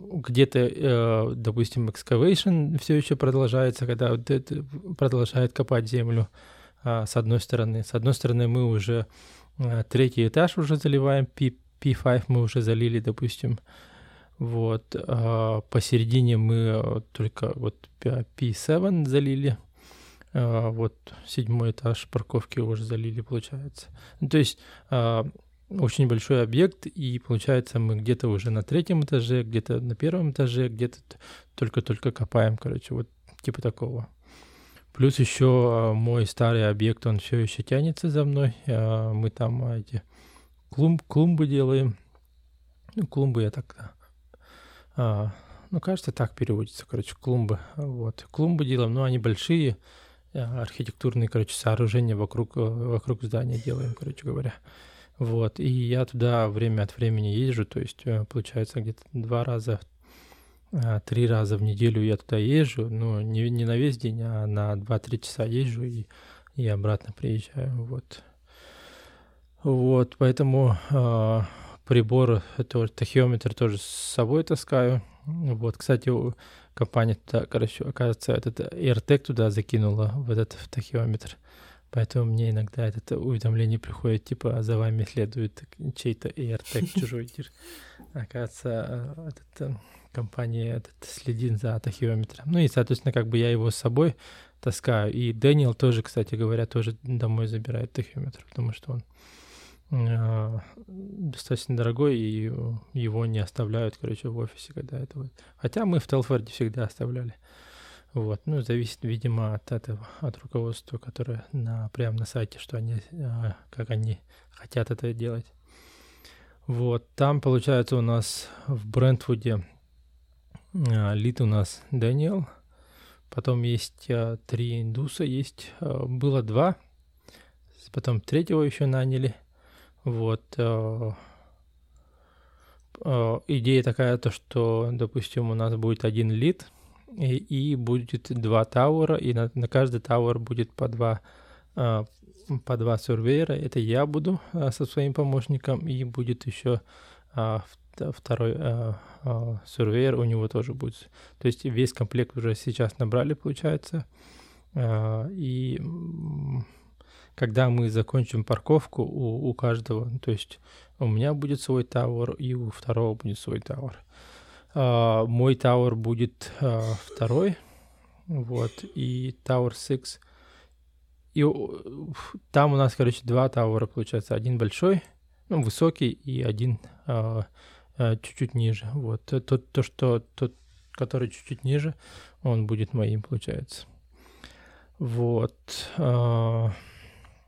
где-то, э, допустим, excavation все еще продолжается, когда продолжает копать землю с одной стороны. С одной стороны мы уже третий этаж уже заливаем, P, P5 мы уже залили, допустим, вот. А посередине мы э, только вот P7 залили. А вот седьмой этаж парковки уже залили, получается. Ну, то есть а, очень большой объект, и получается мы где-то уже на третьем этаже, где-то на первом этаже, где-то только-только копаем, короче, вот типа такого. Плюс еще а, мой старый объект, он все еще тянется за мной. А, мы там эти клумб, клумбы делаем. Ну, клумбы я так а, ну, кажется, так переводится, короче, клумбы. Вот. Клумбы делаем, но они большие, архитектурные, короче, сооружения вокруг, э, вокруг здания делаем, короче говоря. Вот, и я туда время от времени езжу, то есть, э, получается, где-то два раза, три раза в неделю я туда езжу, но не, не на весь день, а на 2-3 часа езжу и, и обратно приезжаю, вот. Вот, поэтому а, прибор, это тахиометр тоже с собой таскаю. Вот, кстати, компания туда, короче, оказывается, этот AirTag туда закинула, в этот в тахиометр. Поэтому мне иногда это уведомление приходит, типа, за вами следует чей-то AirTag чужой. Оказывается, этот, компания этот, следит за тахиометром. Ну и, соответственно, как бы я его с собой таскаю. И Дэниел тоже, кстати говоря, тоже домой забирает тахиометр, потому что он а, достаточно дорогой, и его не оставляют, короче, в офисе, когда это вот. Хотя мы в Телфорде всегда оставляли. Вот, ну, зависит, видимо, от этого, от руководства, которое на, прямо на сайте, что они, а, как они хотят это делать. Вот, там, получается, у нас в Брентвуде а, лид у нас Дэниел, потом есть три индуса, есть, было два, потом третьего еще наняли – вот. Идея такая, то, что, допустим, у нас будет один лид, и, и будет два тауэра, и на, на каждый тауэр будет по два, э, по два сервера. Это я буду со своим помощником, и будет еще второй сервер у него тоже будет. То есть весь комплект уже сейчас набрали, получается. И когда мы закончим парковку у, у каждого, то есть у меня будет свой тауэр и у второго будет свой тауэр. Uh, мой тауэр будет uh, второй, вот, и Tower 6. И там у нас, короче, два тауэра получается. Один большой, ну, высокий, и один uh, чуть-чуть ниже. Вот, то, то, то, что тот, который чуть-чуть ниже, он будет моим, получается. Вот.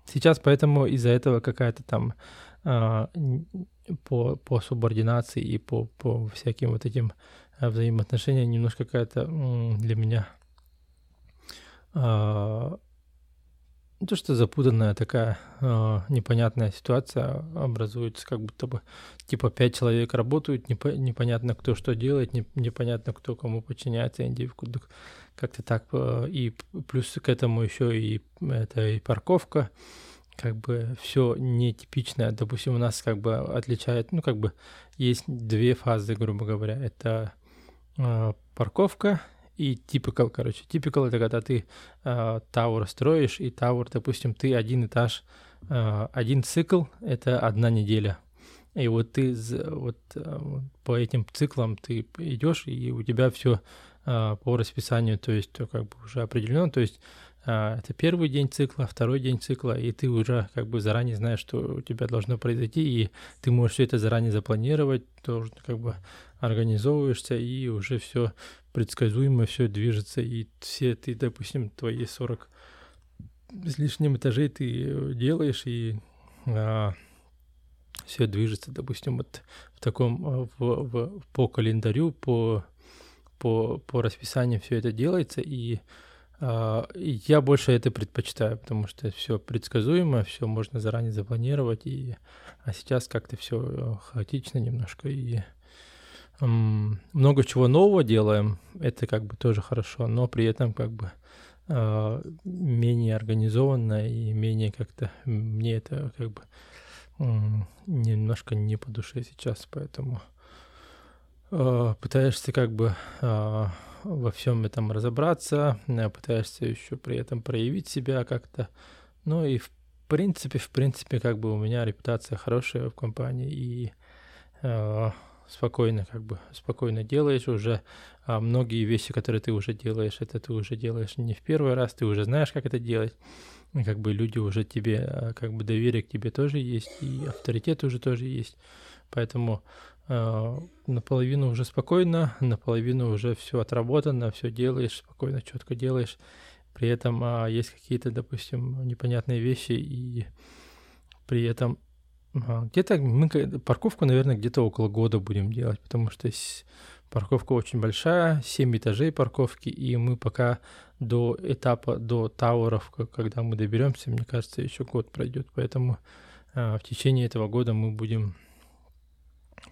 Сейчас поэтому из-за этого какая-то там а, по, по субординации и по, по всяким вот этим а, взаимоотношениям немножко какая-то для меня а, то, что запутанная такая э, непонятная ситуация образуется, как будто бы типа пять человек работают, непо- непонятно кто что делает, не- непонятно кто кому подчиняется, как-то так. Э, и плюс к этому еще и это и парковка, как бы все нетипичное. Допустим, у нас как бы отличает, ну как бы есть две фазы, грубо говоря. Это э, парковка и typical, короче. Typical — это когда ты э, тауэр строишь, и тауэр, допустим, ты один этаж, э, один цикл — это одна неделя. И вот ты вот, по этим циклам ты идешь, и у тебя все по расписанию, то есть то как бы уже определено, то есть это первый день цикла, второй день цикла, и ты уже как бы заранее знаешь, что у тебя должно произойти, и ты можешь все это заранее запланировать, тоже как бы организовываешься, и уже все предсказуемо все движется, и все ты, допустим, твои 40 с лишним этажей ты делаешь, и а, все движется, допустим, вот в таком, э, в, в, по календарю, по, по, по расписанию все это делается, и а, я больше это предпочитаю, потому что все предсказуемо, все можно заранее запланировать, и, а сейчас как-то все э, хаотично немножко, и много чего нового делаем, это как бы тоже хорошо, но при этом как бы э, менее организованно и менее как-то мне это как бы немножко не по душе сейчас, поэтому э, пытаешься как бы во всем этом разобраться, э, пытаешься еще при этом проявить себя как-то, ну и в принципе, в принципе, как бы у меня репутация хорошая в компании и э, спокойно, как бы, спокойно делаешь уже. А многие вещи, которые ты уже делаешь, это ты уже делаешь не в первый раз, ты уже знаешь, как это делать. И как бы люди уже тебе, а, как бы доверие к тебе тоже есть, и авторитет уже тоже есть. Поэтому э, наполовину уже спокойно, наполовину уже все отработано, все делаешь, спокойно, четко делаешь. При этом э, есть какие-то, допустим, непонятные вещи, и при этом где-то мы парковку, наверное, где-то около года будем делать, потому что парковка очень большая, 7 этажей парковки, и мы пока до этапа, до тауэров, когда мы доберемся, мне кажется, еще год пройдет. Поэтому а, в течение этого года мы будем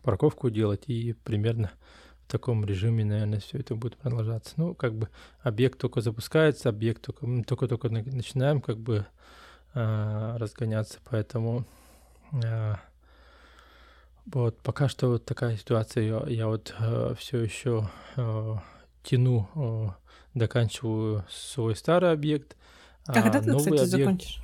парковку делать, и примерно в таком режиме, наверное, все это будет продолжаться. Ну, как бы объект только запускается, объект только только-только начинаем как бы а, разгоняться, поэтому Э, вот пока что вот такая ситуация. Я, я вот э, все еще э, тяну, э, доканчиваю свой старый объект. А когда ты, кстати, объект... закончишь?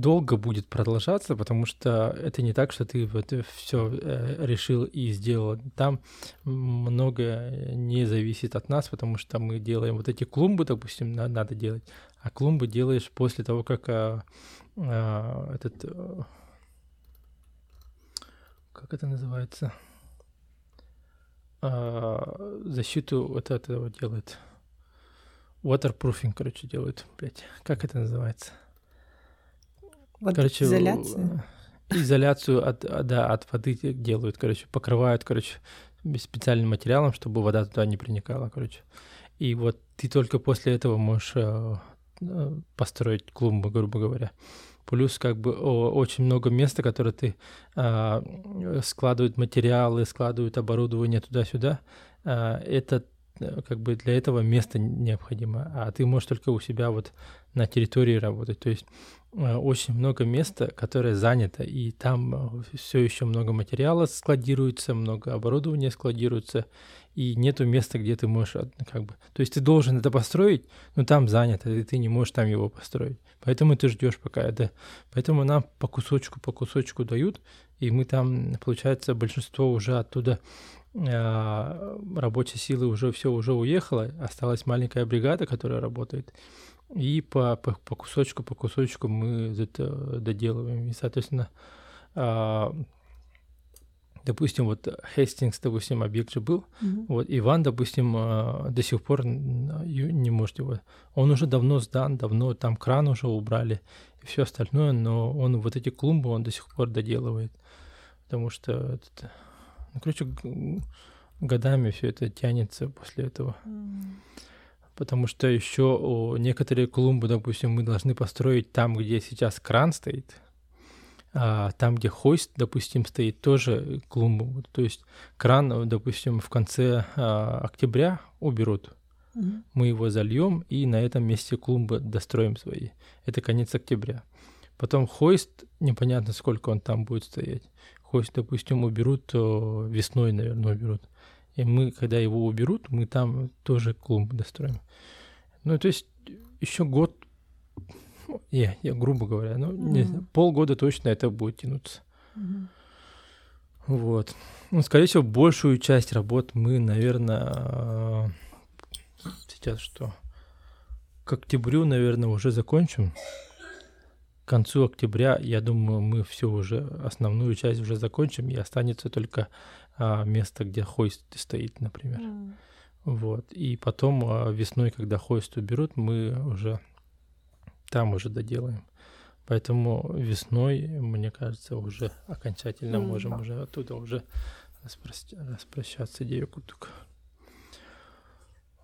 Долго будет продолжаться, потому что это не так, что ты вот все э, решил и сделал. Там многое не зависит от нас, потому что мы делаем вот эти клумбы, допустим, надо делать, а клумбы делаешь после того, как а, а, этот... А, как это называется? А, защиту вот этого делает. Waterproofing, короче, делают, блядь. Как это называется? Вот короче, изоляция? Изоляцию от, да, от воды делают, короче, покрывают, короче, специальным материалом, чтобы вода туда не проникала, короче. И вот ты только после этого можешь э, Э, построить клумбу, грубо говоря. Плюс как бы о, очень много места, которое ты а, складывают материалы, складывают оборудование туда-сюда. А, это э, как бы для этого место необходимо, а ты можешь только у себя вот на территории работать. То есть очень много места, которое занято, и там все еще много материала складируется, много оборудования складируется, и нету места, где ты можешь как бы... То есть ты должен это построить, но там занято, и ты не можешь там его построить. Поэтому ты ждешь пока это... Поэтому нам по кусочку, по кусочку дают, и мы там, получается, большинство уже оттуда э, рабочей силы уже все уже уехало, осталась маленькая бригада, которая работает, и по, по, по кусочку, по кусочку мы это доделываем. И, соответственно, э, допустим, вот Хестингс, допустим, объект же был, mm-hmm. вот Иван, допустим, э, до сих пор не может его, он уже давно сдан, давно там кран уже убрали и все остальное, но он вот эти клумбы он до сих пор доделывает, потому что, это, ну, короче, годами все это тянется после этого. Mm-hmm. Потому что еще некоторые клумбы, допустим, мы должны построить там, где сейчас кран стоит, а там, где хост, допустим, стоит, тоже клумбу. То есть кран, допустим, в конце а, октября уберут. Mm-hmm. Мы его зальем и на этом месте клумбы достроим свои. Это конец октября. Потом хойст, непонятно, сколько он там будет стоять. Хойст, допустим, уберут весной, наверное, уберут. И мы, когда его уберут, мы там тоже клумбы достроим. Ну, то есть еще год, я, я грубо говоря, ну, mm-hmm. не знаю, полгода точно это будет тянуться. Mm-hmm. Вот. Ну, скорее всего, большую часть работ мы, наверное, сейчас что? К октябрю, наверное, уже закончим. К концу октября, я думаю, мы все уже, основную часть уже закончим, и останется только а, место, где хойст стоит, например. Mm. Вот. И потом а, весной, когда хойст уберут, мы уже там уже доделаем. Поэтому весной, мне кажется, уже окончательно mm. можем уже оттуда уже распрощаться, распрощаться Девикутук.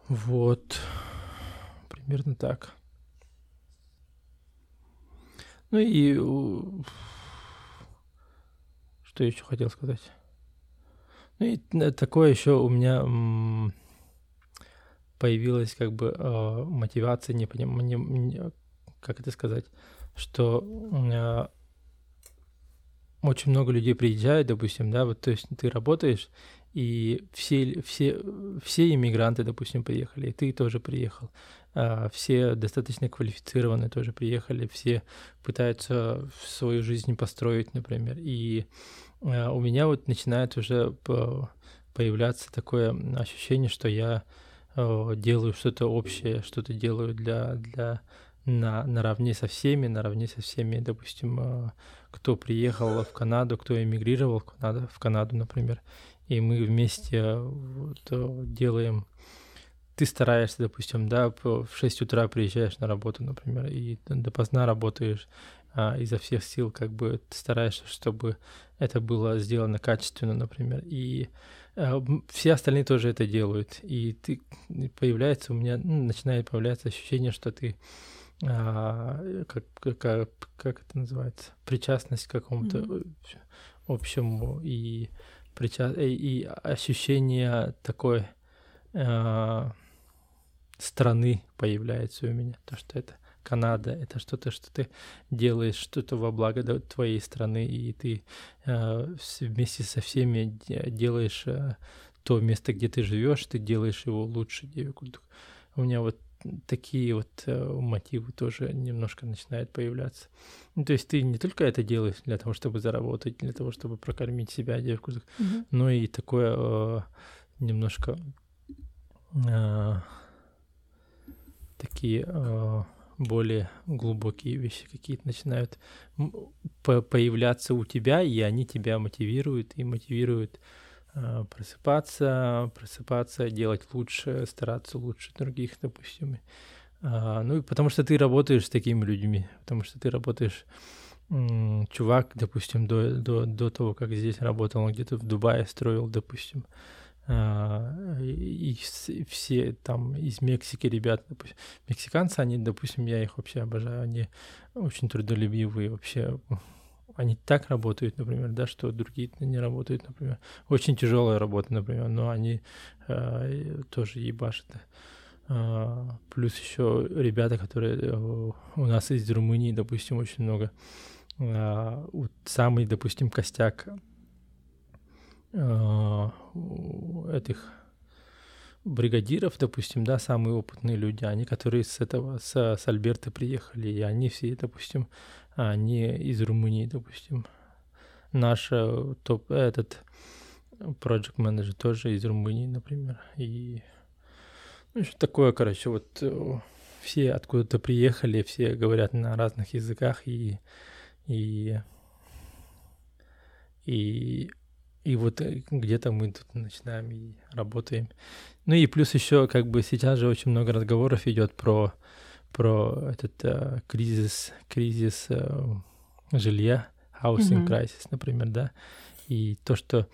Вот. Примерно так. Ну и что еще хотел сказать? Ну и э, такое еще у меня появилась как бы э, мотивация, не понимаю, как это сказать, что э, очень много людей приезжают, допустим, да, вот то есть ты работаешь, и все, все, все иммигранты, допустим, приехали, и ты тоже приехал. А, все достаточно квалифицированные тоже приехали, все пытаются свою жизнь построить, например. И у меня вот начинает уже появляться такое ощущение, что я делаю что-то общее, что-то делаю для, для на, наравне со всеми, наравне со всеми, допустим, а, кто приехал в Канаду, кто эмигрировал в Канаду, в Канаду, например, и мы вместе вот, делаем ты стараешься, допустим, да, в 6 утра приезжаешь на работу, например, и допоздна работаешь а, изо всех сил, как бы ты стараешься, чтобы это было сделано качественно, например, и а, все остальные тоже это делают, и ты появляется у меня, ну, начинает появляться ощущение, что ты а, как, как, как это называется, причастность к какому-то mm-hmm. общему и, прича... и, ощущение такой а, страны появляется у меня, то, что это Канада, это что-то, что ты делаешь, что-то во благо твоей страны, и ты э, вместе со всеми делаешь э, то место, где ты живешь, ты делаешь его лучше. У меня вот такие вот э, мотивы тоже немножко начинают появляться. Ну, то есть ты не только это делаешь для того, чтобы заработать, для того, чтобы прокормить себя, девушку, mm-hmm. но и такое э, немножко э, такие э, более глубокие вещи какие-то начинают появляться у тебя, и они тебя мотивируют и мотивируют э, просыпаться, просыпаться, делать лучше, стараться лучше других, допустим. Ну и потому что ты работаешь с такими людьми, потому что ты работаешь чувак, допустим, до, до, до того, как здесь работал, он где-то в Дубае строил, допустим, и все там из Мексики ребята, допустим, мексиканцы, они, допустим, я их вообще обожаю, они очень трудолюбивые вообще, они так работают, например, да, что другие не работают, например. Очень тяжелая работа, например, но они э, тоже ебашат. Э, плюс еще ребята, которые у нас из Румынии, допустим, очень много. Э, вот самый, допустим, костяк этих бригадиров, допустим, да, самые опытные люди, они, которые с этого, с, с Альберта приехали, и они все, допустим, они из Румынии, допустим. Наш э, топ, этот project менеджер тоже из Румынии, например, и ну, что такое, короче, вот э, все откуда-то приехали, все говорят на разных языках, и, и, и и вот э, где-то мы тут начинаем и работаем. Ну и плюс еще как бы сейчас же очень много разговоров идет про про этот uh, кризис кризис uh, жилья, housing mm-hmm. crisis, например, да. И то, что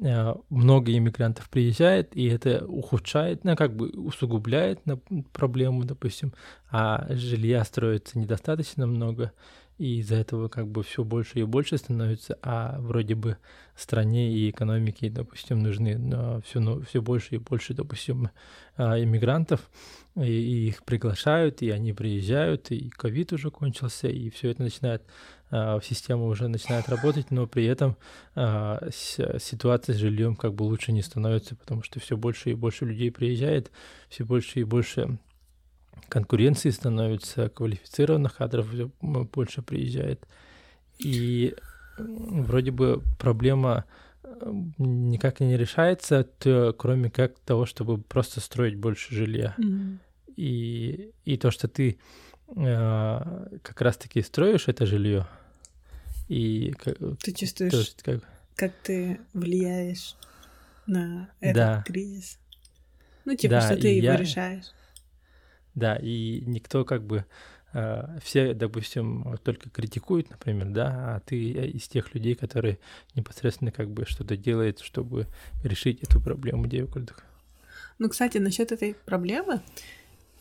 э, много иммигрантов приезжает, и это ухудшает, ну, как бы усугубляет на проблему, допустим, а жилья строится недостаточно много, и из-за этого как бы все больше и больше становится, а вроде бы стране и экономике, допустим, нужны все, ну, все больше и больше, допустим, а, иммигрантов, и, и их приглашают, и они приезжают, и ковид уже кончился, и все это начинает, а, система уже начинает работать, но при этом а, ситуация с жильем как бы лучше не становится, потому что все больше и больше людей приезжает, все больше и больше конкуренции становится, квалифицированных кадров больше приезжает. И вроде бы проблема никак не решается, то, кроме как того, чтобы просто строить больше жилья. Mm-hmm. И, и то, что ты э, как раз-таки строишь это жилье, и ты чувствуешь, то, как... как ты влияешь на этот да. кризис. Ну, типа, да, что ты его я... решаешь. Да, и никто как бы э, все, допустим, только критикуют, например, да, а ты из тех людей, которые непосредственно как бы что-то делают, чтобы решить эту проблему девушек. Ну, кстати, насчет этой проблемы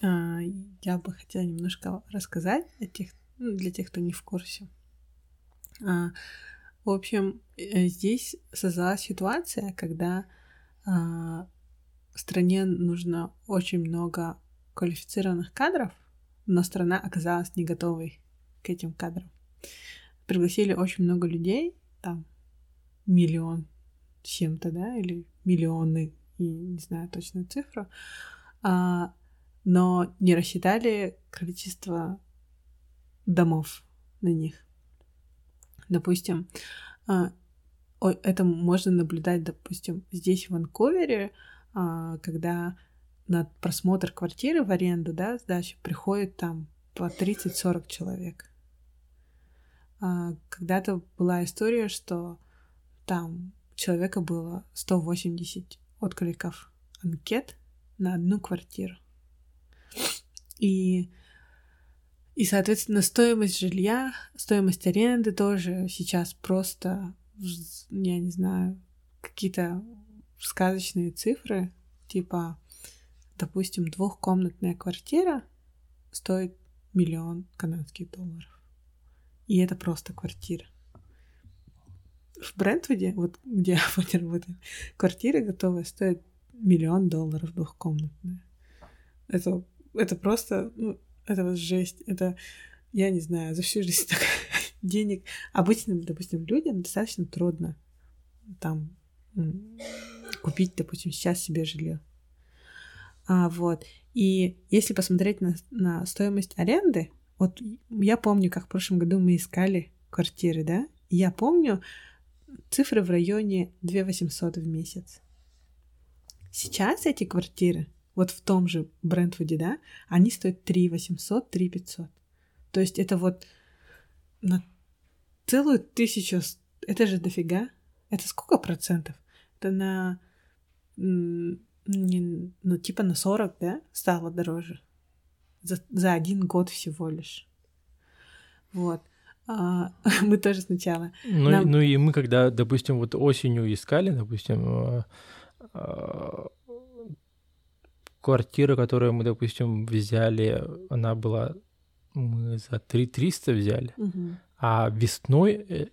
э, я бы хотела немножко рассказать о тех, ну, для тех, кто не в курсе. А, в общем, э, здесь создалась ситуация, когда а, стране нужно очень много квалифицированных кадров, но страна оказалась не готовой к этим кадрам. Пригласили очень много людей, там миллион чем-то, да, или миллионы, и не знаю точную цифру, а, но не рассчитали количество домов на них. Допустим, а, это можно наблюдать, допустим, здесь в Ванкувере, а, когда на просмотр квартиры в аренду, да, сдачи, приходит там по 30-40 человек. А, когда-то была история, что там человека было 180 откликов анкет на одну квартиру. И, и, соответственно, стоимость жилья, стоимость аренды тоже сейчас просто, я не знаю, какие-то сказочные цифры, типа допустим, двухкомнатная квартира стоит миллион канадских долларов. И это просто квартира. В Брентвуде, вот где я работаю, квартира готовая стоит миллион долларов двухкомнатная. Это, это просто, ну, это вот жесть. Это, я не знаю, за всю жизнь так денег обычным, допустим, людям достаточно трудно там купить, допустим, сейчас себе жилье. А, вот. И если посмотреть на, на стоимость аренды, вот я помню, как в прошлом году мы искали квартиры, да, я помню цифры в районе 2 800 в месяц. Сейчас эти квартиры, вот в том же Брентвуде, да, они стоят 3 800, 3 500. То есть это вот на целую тысячу, это же дофига. Это сколько процентов? Это на не, ну, типа на 40, да, стало дороже. За, за один год всего лишь. Вот. А, мы тоже сначала. Ну, Нам... ну и мы, когда, допустим, вот осенью искали, допустим, а, а, квартира, которую мы, допустим, взяли, она была мы за 3 300 взяли, угу. а весной э,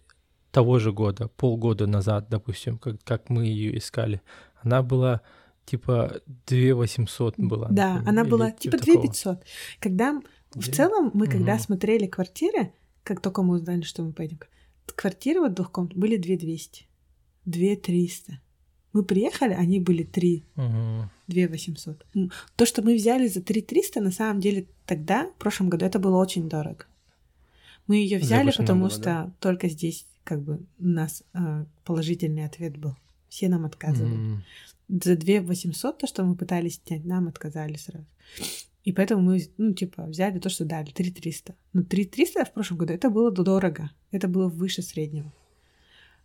того же года, полгода назад, допустим, как, как мы ее искали, она была типа 2 800 была. Да, например, она была типа 2 500. Когда в целом мы, когда угу. смотрели квартиры, как только мы узнали, что мы пойдем, квартиры вот двухкомнат были 2 200, 2 300. Мы приехали, они были 3, угу. 2 800. То, что мы взяли за 3 300, на самом деле тогда, в прошлом году, это было очень дорого. Мы ее взяли, потому было, что да? только здесь как бы у нас э, положительный ответ был. Все нам отказывали. Mm за 2 800, то, что мы пытались снять, нам отказали сразу. И поэтому мы, ну, типа, взяли то, что дали, 3 300. Но 3 300 в прошлом году это было дорого, это было выше среднего.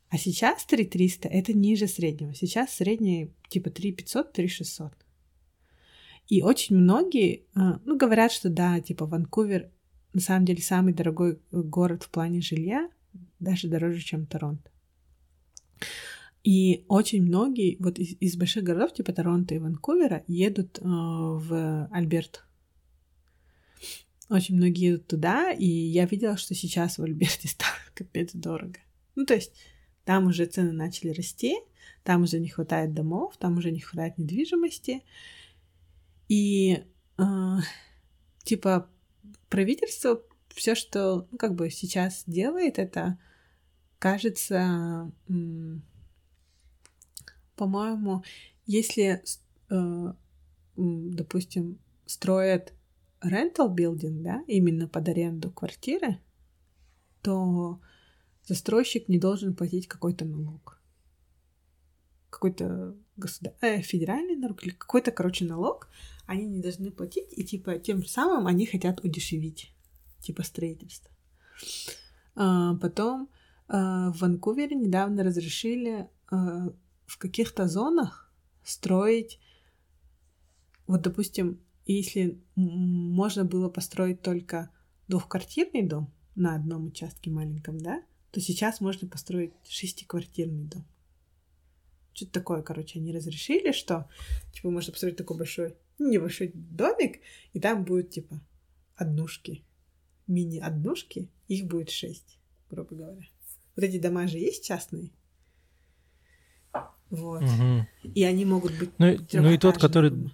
А сейчас 3 300 это ниже среднего. Сейчас средний типа 3 500, 3 600. И очень многие, а, ну, говорят, что да, типа, Ванкувер на самом деле самый дорогой город в плане жилья, даже дороже, чем Торонто. И очень многие вот из, из больших городов, типа Торонто и Ванкувера, едут э, в Альберт. Очень многие едут туда, и я видела, что сейчас в Альберте стало капец дорого. Ну, то есть там уже цены начали расти, там уже не хватает домов, там уже не хватает недвижимости. И э, типа правительство все, что ну, как бы сейчас делает, это кажется, по-моему, если, э, допустим, строят rental building, да, именно под аренду квартиры, то застройщик не должен платить какой-то налог. Какой-то государ... э, федеральный налог или какой-то, короче, налог они не должны платить, и типа тем самым они хотят удешевить типа строительства. А, потом а, в Ванкувере недавно разрешили а, в каких-то зонах строить, вот, допустим, если можно было построить только двухквартирный дом на одном участке маленьком, да, то сейчас можно построить шестиквартирный дом. Что-то такое, короче, они разрешили, что, типа, можно построить такой большой, ну, небольшой домик, и там будет, типа, однушки мини-однушки, их будет шесть, грубо говоря. Вот эти дома же есть частные. Вот. Угу. И они могут быть. Ну, ну и тот, который.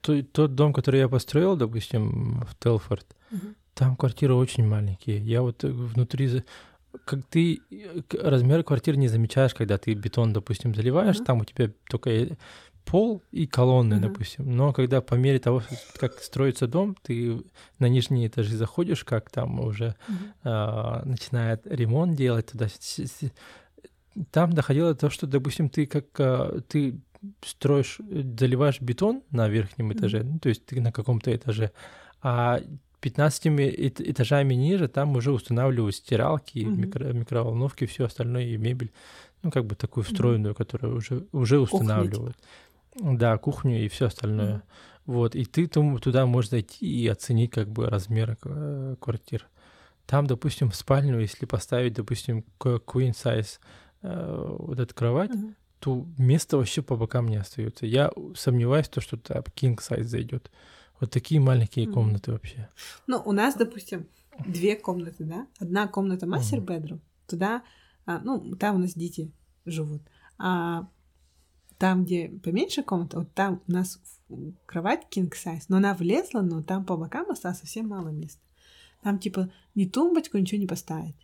Тот, тот дом, который я построил, допустим, в Телфорд, угу. там квартиры очень маленькие. Я вот внутри как ты размер квартиры не замечаешь, когда ты бетон, допустим, заливаешь, uh там у тебя только пол и колонны, uh-huh. допустим. Но когда по мере того, как строится дом, ты на нижние этажи заходишь, как там уже uh-huh. а, начинает ремонт делать туда. Там доходило до того, что, допустим, ты как а, ты строишь, заливаешь бетон на верхнем этаже, ну, то есть ты на каком-то этаже, а 15 этажами ниже там уже устанавливают стиралки, uh-huh. микро, микроволновки, все остальное и мебель, ну как бы такую встроенную, uh-huh. которую уже уже устанавливают. Кухня, да, кухню и все остальное. Mm. Вот, и ты туда можешь зайти и оценить как бы размеры э, квартир. Там, допустим, в спальню, если поставить, допустим, queen size э, вот эту кровать, mm-hmm. то места вообще по бокам не остается. Я сомневаюсь, то, что там king size зайдет. Вот такие маленькие mm-hmm. комнаты вообще. Ну, у нас, допустим, две комнаты, да? Одна комната мастер bedroom, туда, а, ну, там у нас дети живут. А там, где поменьше комната, вот там у нас кровать king size, но она влезла, но там по бокам осталось совсем мало места. Там типа ни тумбочку, ничего не поставить.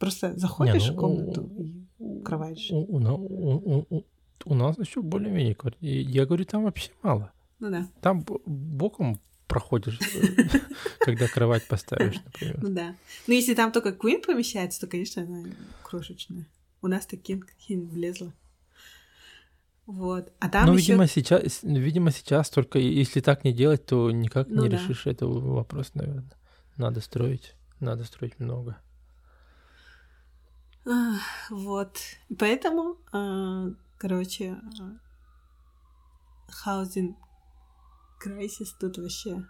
Просто заходишь не, ну, в комнату и кровать. У, у, у, у, у нас еще более-менее Я говорю, там вообще мало. Ну да. Там боком проходишь, когда кровать поставишь, например. Ну да. Ну если там только Queen помещается, то, конечно, она крошечная. У нас таким влезла. Вот. А там Ну, еще... видимо, сейчас, видимо, сейчас только если так не делать, то никак ну, не да. решишь этого вопрос, наверное. Надо строить, надо строить много. Вот. Поэтому, а, короче, housing crisis тут вообще,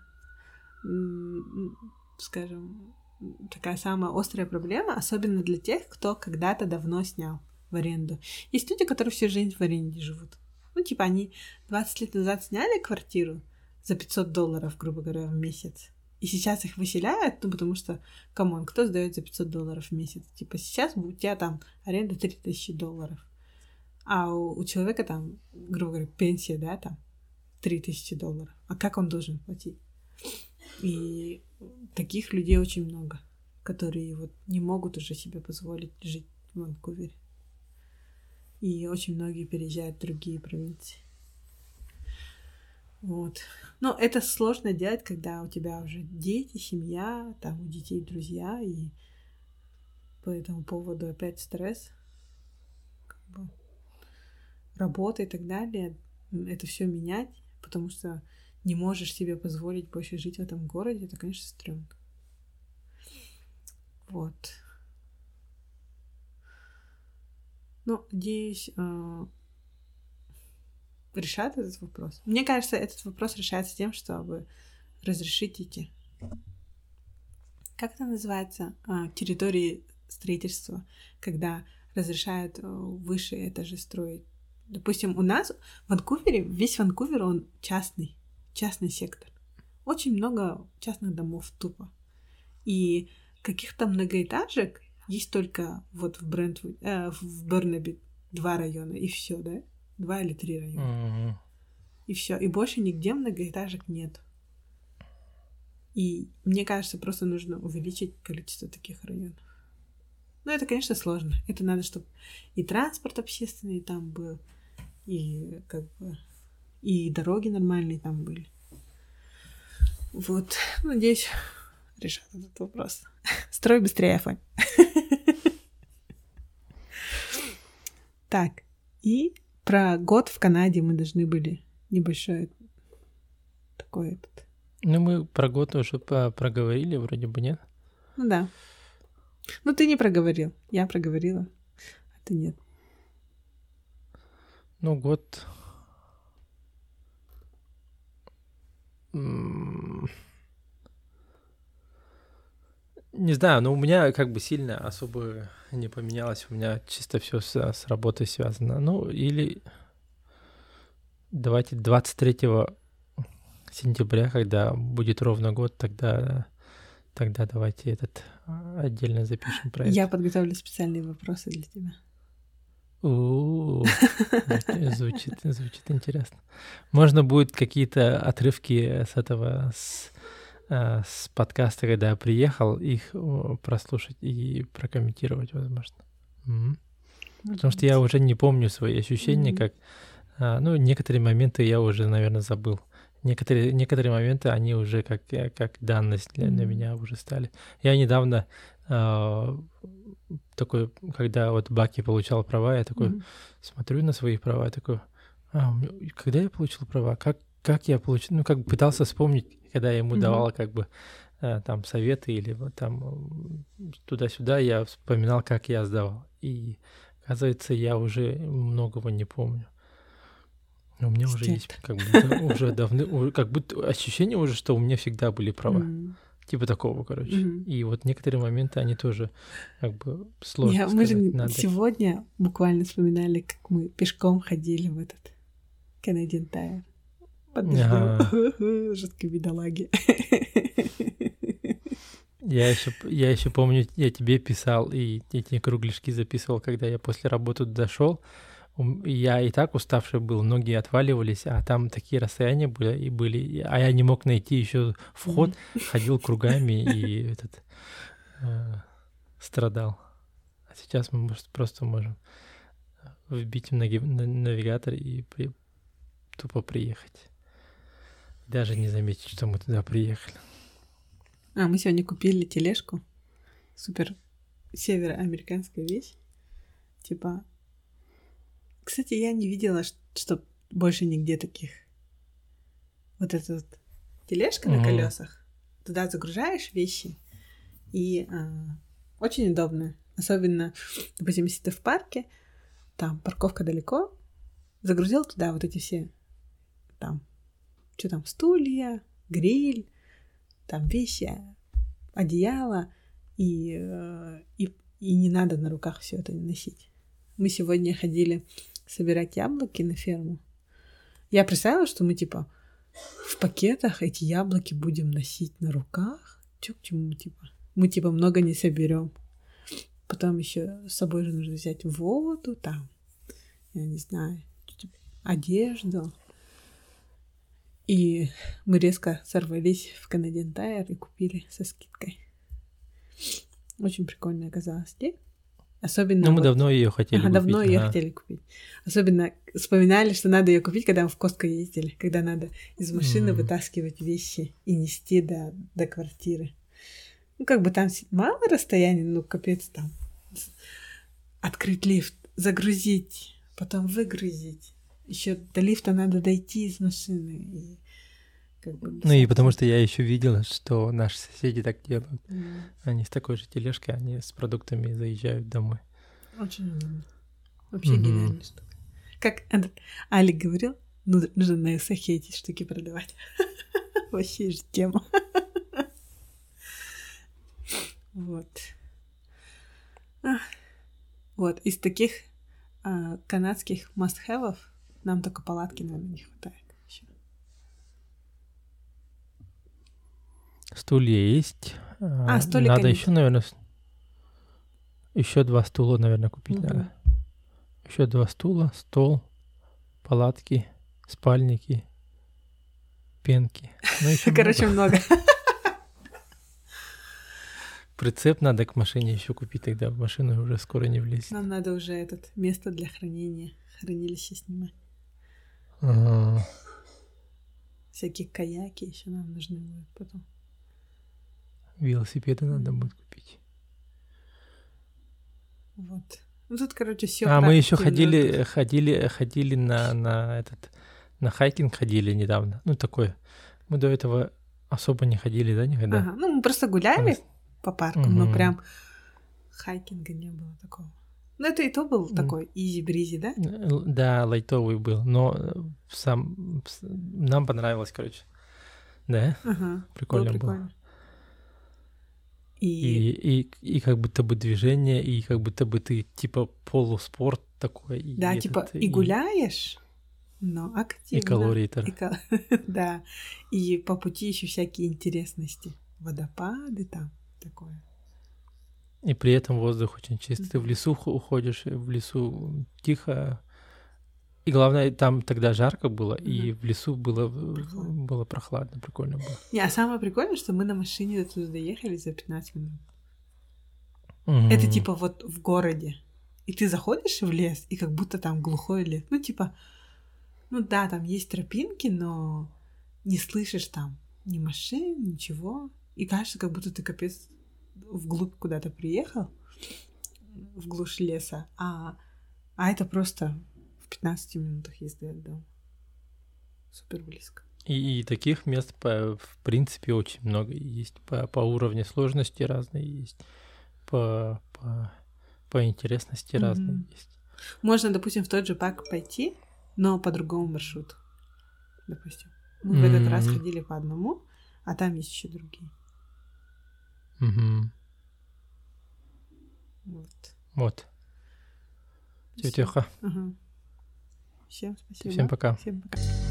скажем, такая самая острая проблема, особенно для тех, кто когда-то давно снял в аренду. Есть люди, которые всю жизнь в аренде живут. Ну, типа, они 20 лет назад сняли квартиру за 500 долларов, грубо говоря, в месяц. И сейчас их выселяют, ну, потому что, come on, кто сдает за 500 долларов в месяц? Типа, сейчас у тебя там аренда 3000 долларов. А у, у человека там, грубо говоря, пенсия, да, там 3000 долларов. А как он должен платить? И таких людей очень много, которые вот не могут уже себе позволить жить в Ванкувере и очень многие переезжают в другие провинции. Вот. Но это сложно делать, когда у тебя уже дети, семья, там у детей друзья, и по этому поводу опять стресс, как бы работа и так далее. Это все менять, потому что не можешь себе позволить больше жить в этом городе, это, конечно, стрёмно. Вот. Ну, надеюсь, э, решат этот вопрос. Мне кажется, этот вопрос решается тем, чтобы разрешить эти... Как это называется? А, территории строительства, когда разрешают э, выше этажи строить. Допустим, у нас в Ванкувере, весь Ванкувер, он частный, частный сектор. Очень много частных домов тупо. И каких-то многоэтажек есть только вот в Брентвуд, э, в Бернаби два района, и все, да? Два или три района. Мгм. И все. И больше нигде многоэтажек нет. И мне кажется, просто нужно увеличить количество таких районов. Но это, конечно, сложно. Это надо, чтобы и транспорт общественный там был, и как бы и дороги нормальные там были. Вот, надеюсь, решат этот вопрос. Строй быстрее, Афонь. Так, и про год в Канаде мы должны были небольшой такой этот. Ну, мы про год уже проговорили, вроде бы, нет? Ну да. Ну ты не проговорил. Я проговорила, а ты нет. Ну, год... Не знаю, но у меня как бы сильно особо не поменялось. У меня чисто все с, с работой связано. Ну, или давайте 23 сентября, когда будет ровно год, тогда, тогда давайте этот а, отдельно запишем про это. Я подготовлю специальные вопросы для тебя. Звучит, звучит интересно. Можно будет какие-то отрывки с этого, с, с подкаста, когда я приехал, их о, прослушать и прокомментировать, возможно. Мгм. Потому что я уже не помню свои ощущения, как... а, Ну, некоторые моменты я уже, наверное, забыл. Некоторые, некоторые моменты, они уже как, э, как данность для, для меня уже стали. Я недавно а, такой, когда вот Баки получал права, я такой Мгм. смотрю на свои права, я такой, а, когда я получил права, как, как я получил, ну, как пытался вспомнить, когда я ему Мгм. давал, как бы, э, там, советы или там туда-сюда, я вспоминал, как я сдавал. И, оказывается, я уже многого не помню. Но у меня уже есть, Стет. как будто уже давно, как будто ощущение уже, что у меня всегда были права. Типа такого, короче. Мгм. И вот некоторые моменты, они тоже, как бы, сложно Я- мы же сказать, надо. сегодня буквально вспоминали, как мы пешком ходили в этот Canadian Tire. Под Ага. Жуткие бедолаги. Я еще, я еще помню, я тебе писал и эти кругляшки записывал, когда я после работы дошел. Я и так уставший был, ноги отваливались, а там такие расстояния были, и были, а я не мог найти еще вход, ходил кругами и этот э, страдал. А сейчас мы может, просто можем вбить в навигатор и при- тупо приехать. Даже не заметить, что мы туда приехали. А, мы сегодня купили тележку. Супер североамериканская вещь. Типа... Кстати, я не видела, что больше нигде таких. Вот эта вот тележка на Мгм. колесах. Туда загружаешь вещи. И а, очень удобно. Особенно, допустим, если ты в парке, там парковка далеко, загрузил туда вот эти все там, что там, стулья, гриль, там вещи, одеяло, и, э, и, и не надо на руках все это носить. Мы сегодня ходили собирать яблоки на ферму. Я представила, что мы типа в пакетах эти яблоки будем носить на руках. Чё к чему, типа? Мы типа много не соберем. Потом еще с собой же нужно взять воду, там, я не знаю, одежду. И мы резко сорвались в Canadian Tire и купили со скидкой. Очень прикольно оказалось. Не? Особенно... Ну, мы вот- давно ее хотели Ага, купить. давно ее ага. хотели купить. Особенно вспоминали, что надо ее купить, когда мы в Костко ездили, когда надо из машины Мгм. вытаскивать вещи и нести до, до квартиры. Ну, как бы там мало расстояния, ну, капец там. Открыть лифт, загрузить, потом выгрузить. Еще до лифта надо дойти из машины. И как бы Ну и потому что я еще видел, что наши соседи так делают. М, Они с такой же тележкой, они с продуктами заезжают домой. Очень удобно. Вообще Мгм. гениальная штука. Как этот Алик говорил, ну, нужно на Эсахе эти штуки продавать. Вообще же тема. Вот. Вот, из таких а, канадских must-have'ов нам только палатки, наверное, не хватает. ещё. Стулья есть. А, столик Надо они- еще, наверное, еще два стула, наверное, купить Мгм. надо. Еще два стула, стол, палатки, спальники, пенки. Ну, еще Короче, много. Прицеп надо к машине еще купить, тогда в машину уже скоро не влезет. Нам надо уже этот место для хранения, хранилище снимать. Ага. Всякие каяки еще нам нужны будут потом. Велосипеды надо будет купить. Вот. Ну тут, короче, все. а мы еще ходили, ходили, ходили на, на этот, на хайкинг ходили недавно. Ну, такой. Мы до этого особо не ходили, да, никогда? Ага. Ну, мы просто гуляли по парку, но Мгм. прям хайкинга не было такого. Ну, это и то был такой easy-breezy, да? Да, лайтовый был, но э, сам нам понравилось, короче. Да, Ага. прикольно было. прикольно. И, И, и, и как будто бы движение, и как будто бы ты типа полуспорт такой. и да, этот, типа и гуляешь, но активно. И калории то И да. И по пути еще всякие интересности. Водопады там, такое. И при этом воздух очень чистый. Ты в лесу уходишь, в лесу тихо. И главное, там тогда жарко было, и в лесу было, Прохладно. было прохладно, прикольно было. Не, а самое прикольное, что мы на машине до туда доехали за 15 минут. Мгм. Это типа вот в городе. И ты заходишь в лес, и как будто там глухой лес. Ну, типа, ну да, там есть тропинки, но не слышишь там ни машин, ничего. И кажется, как будто ты капец вглубь куда-то приехал, в глушь леса, а, а это просто в 15 минутах езды от дома. Супер близко. И, и таких мест, по- в принципе, очень много есть. По, по уровню сложности разные есть. По, по, по интересности Мгм. разные есть. Можно, допустим, в тот же парк пойти, но по другому маршруту. Допустим. Мы в этот раз ходили по одному, а там есть еще другие. Мгм. Вот. Вот. Всё. Тетеха. Ага. Всем спасибо. Всем пока. Всем пока.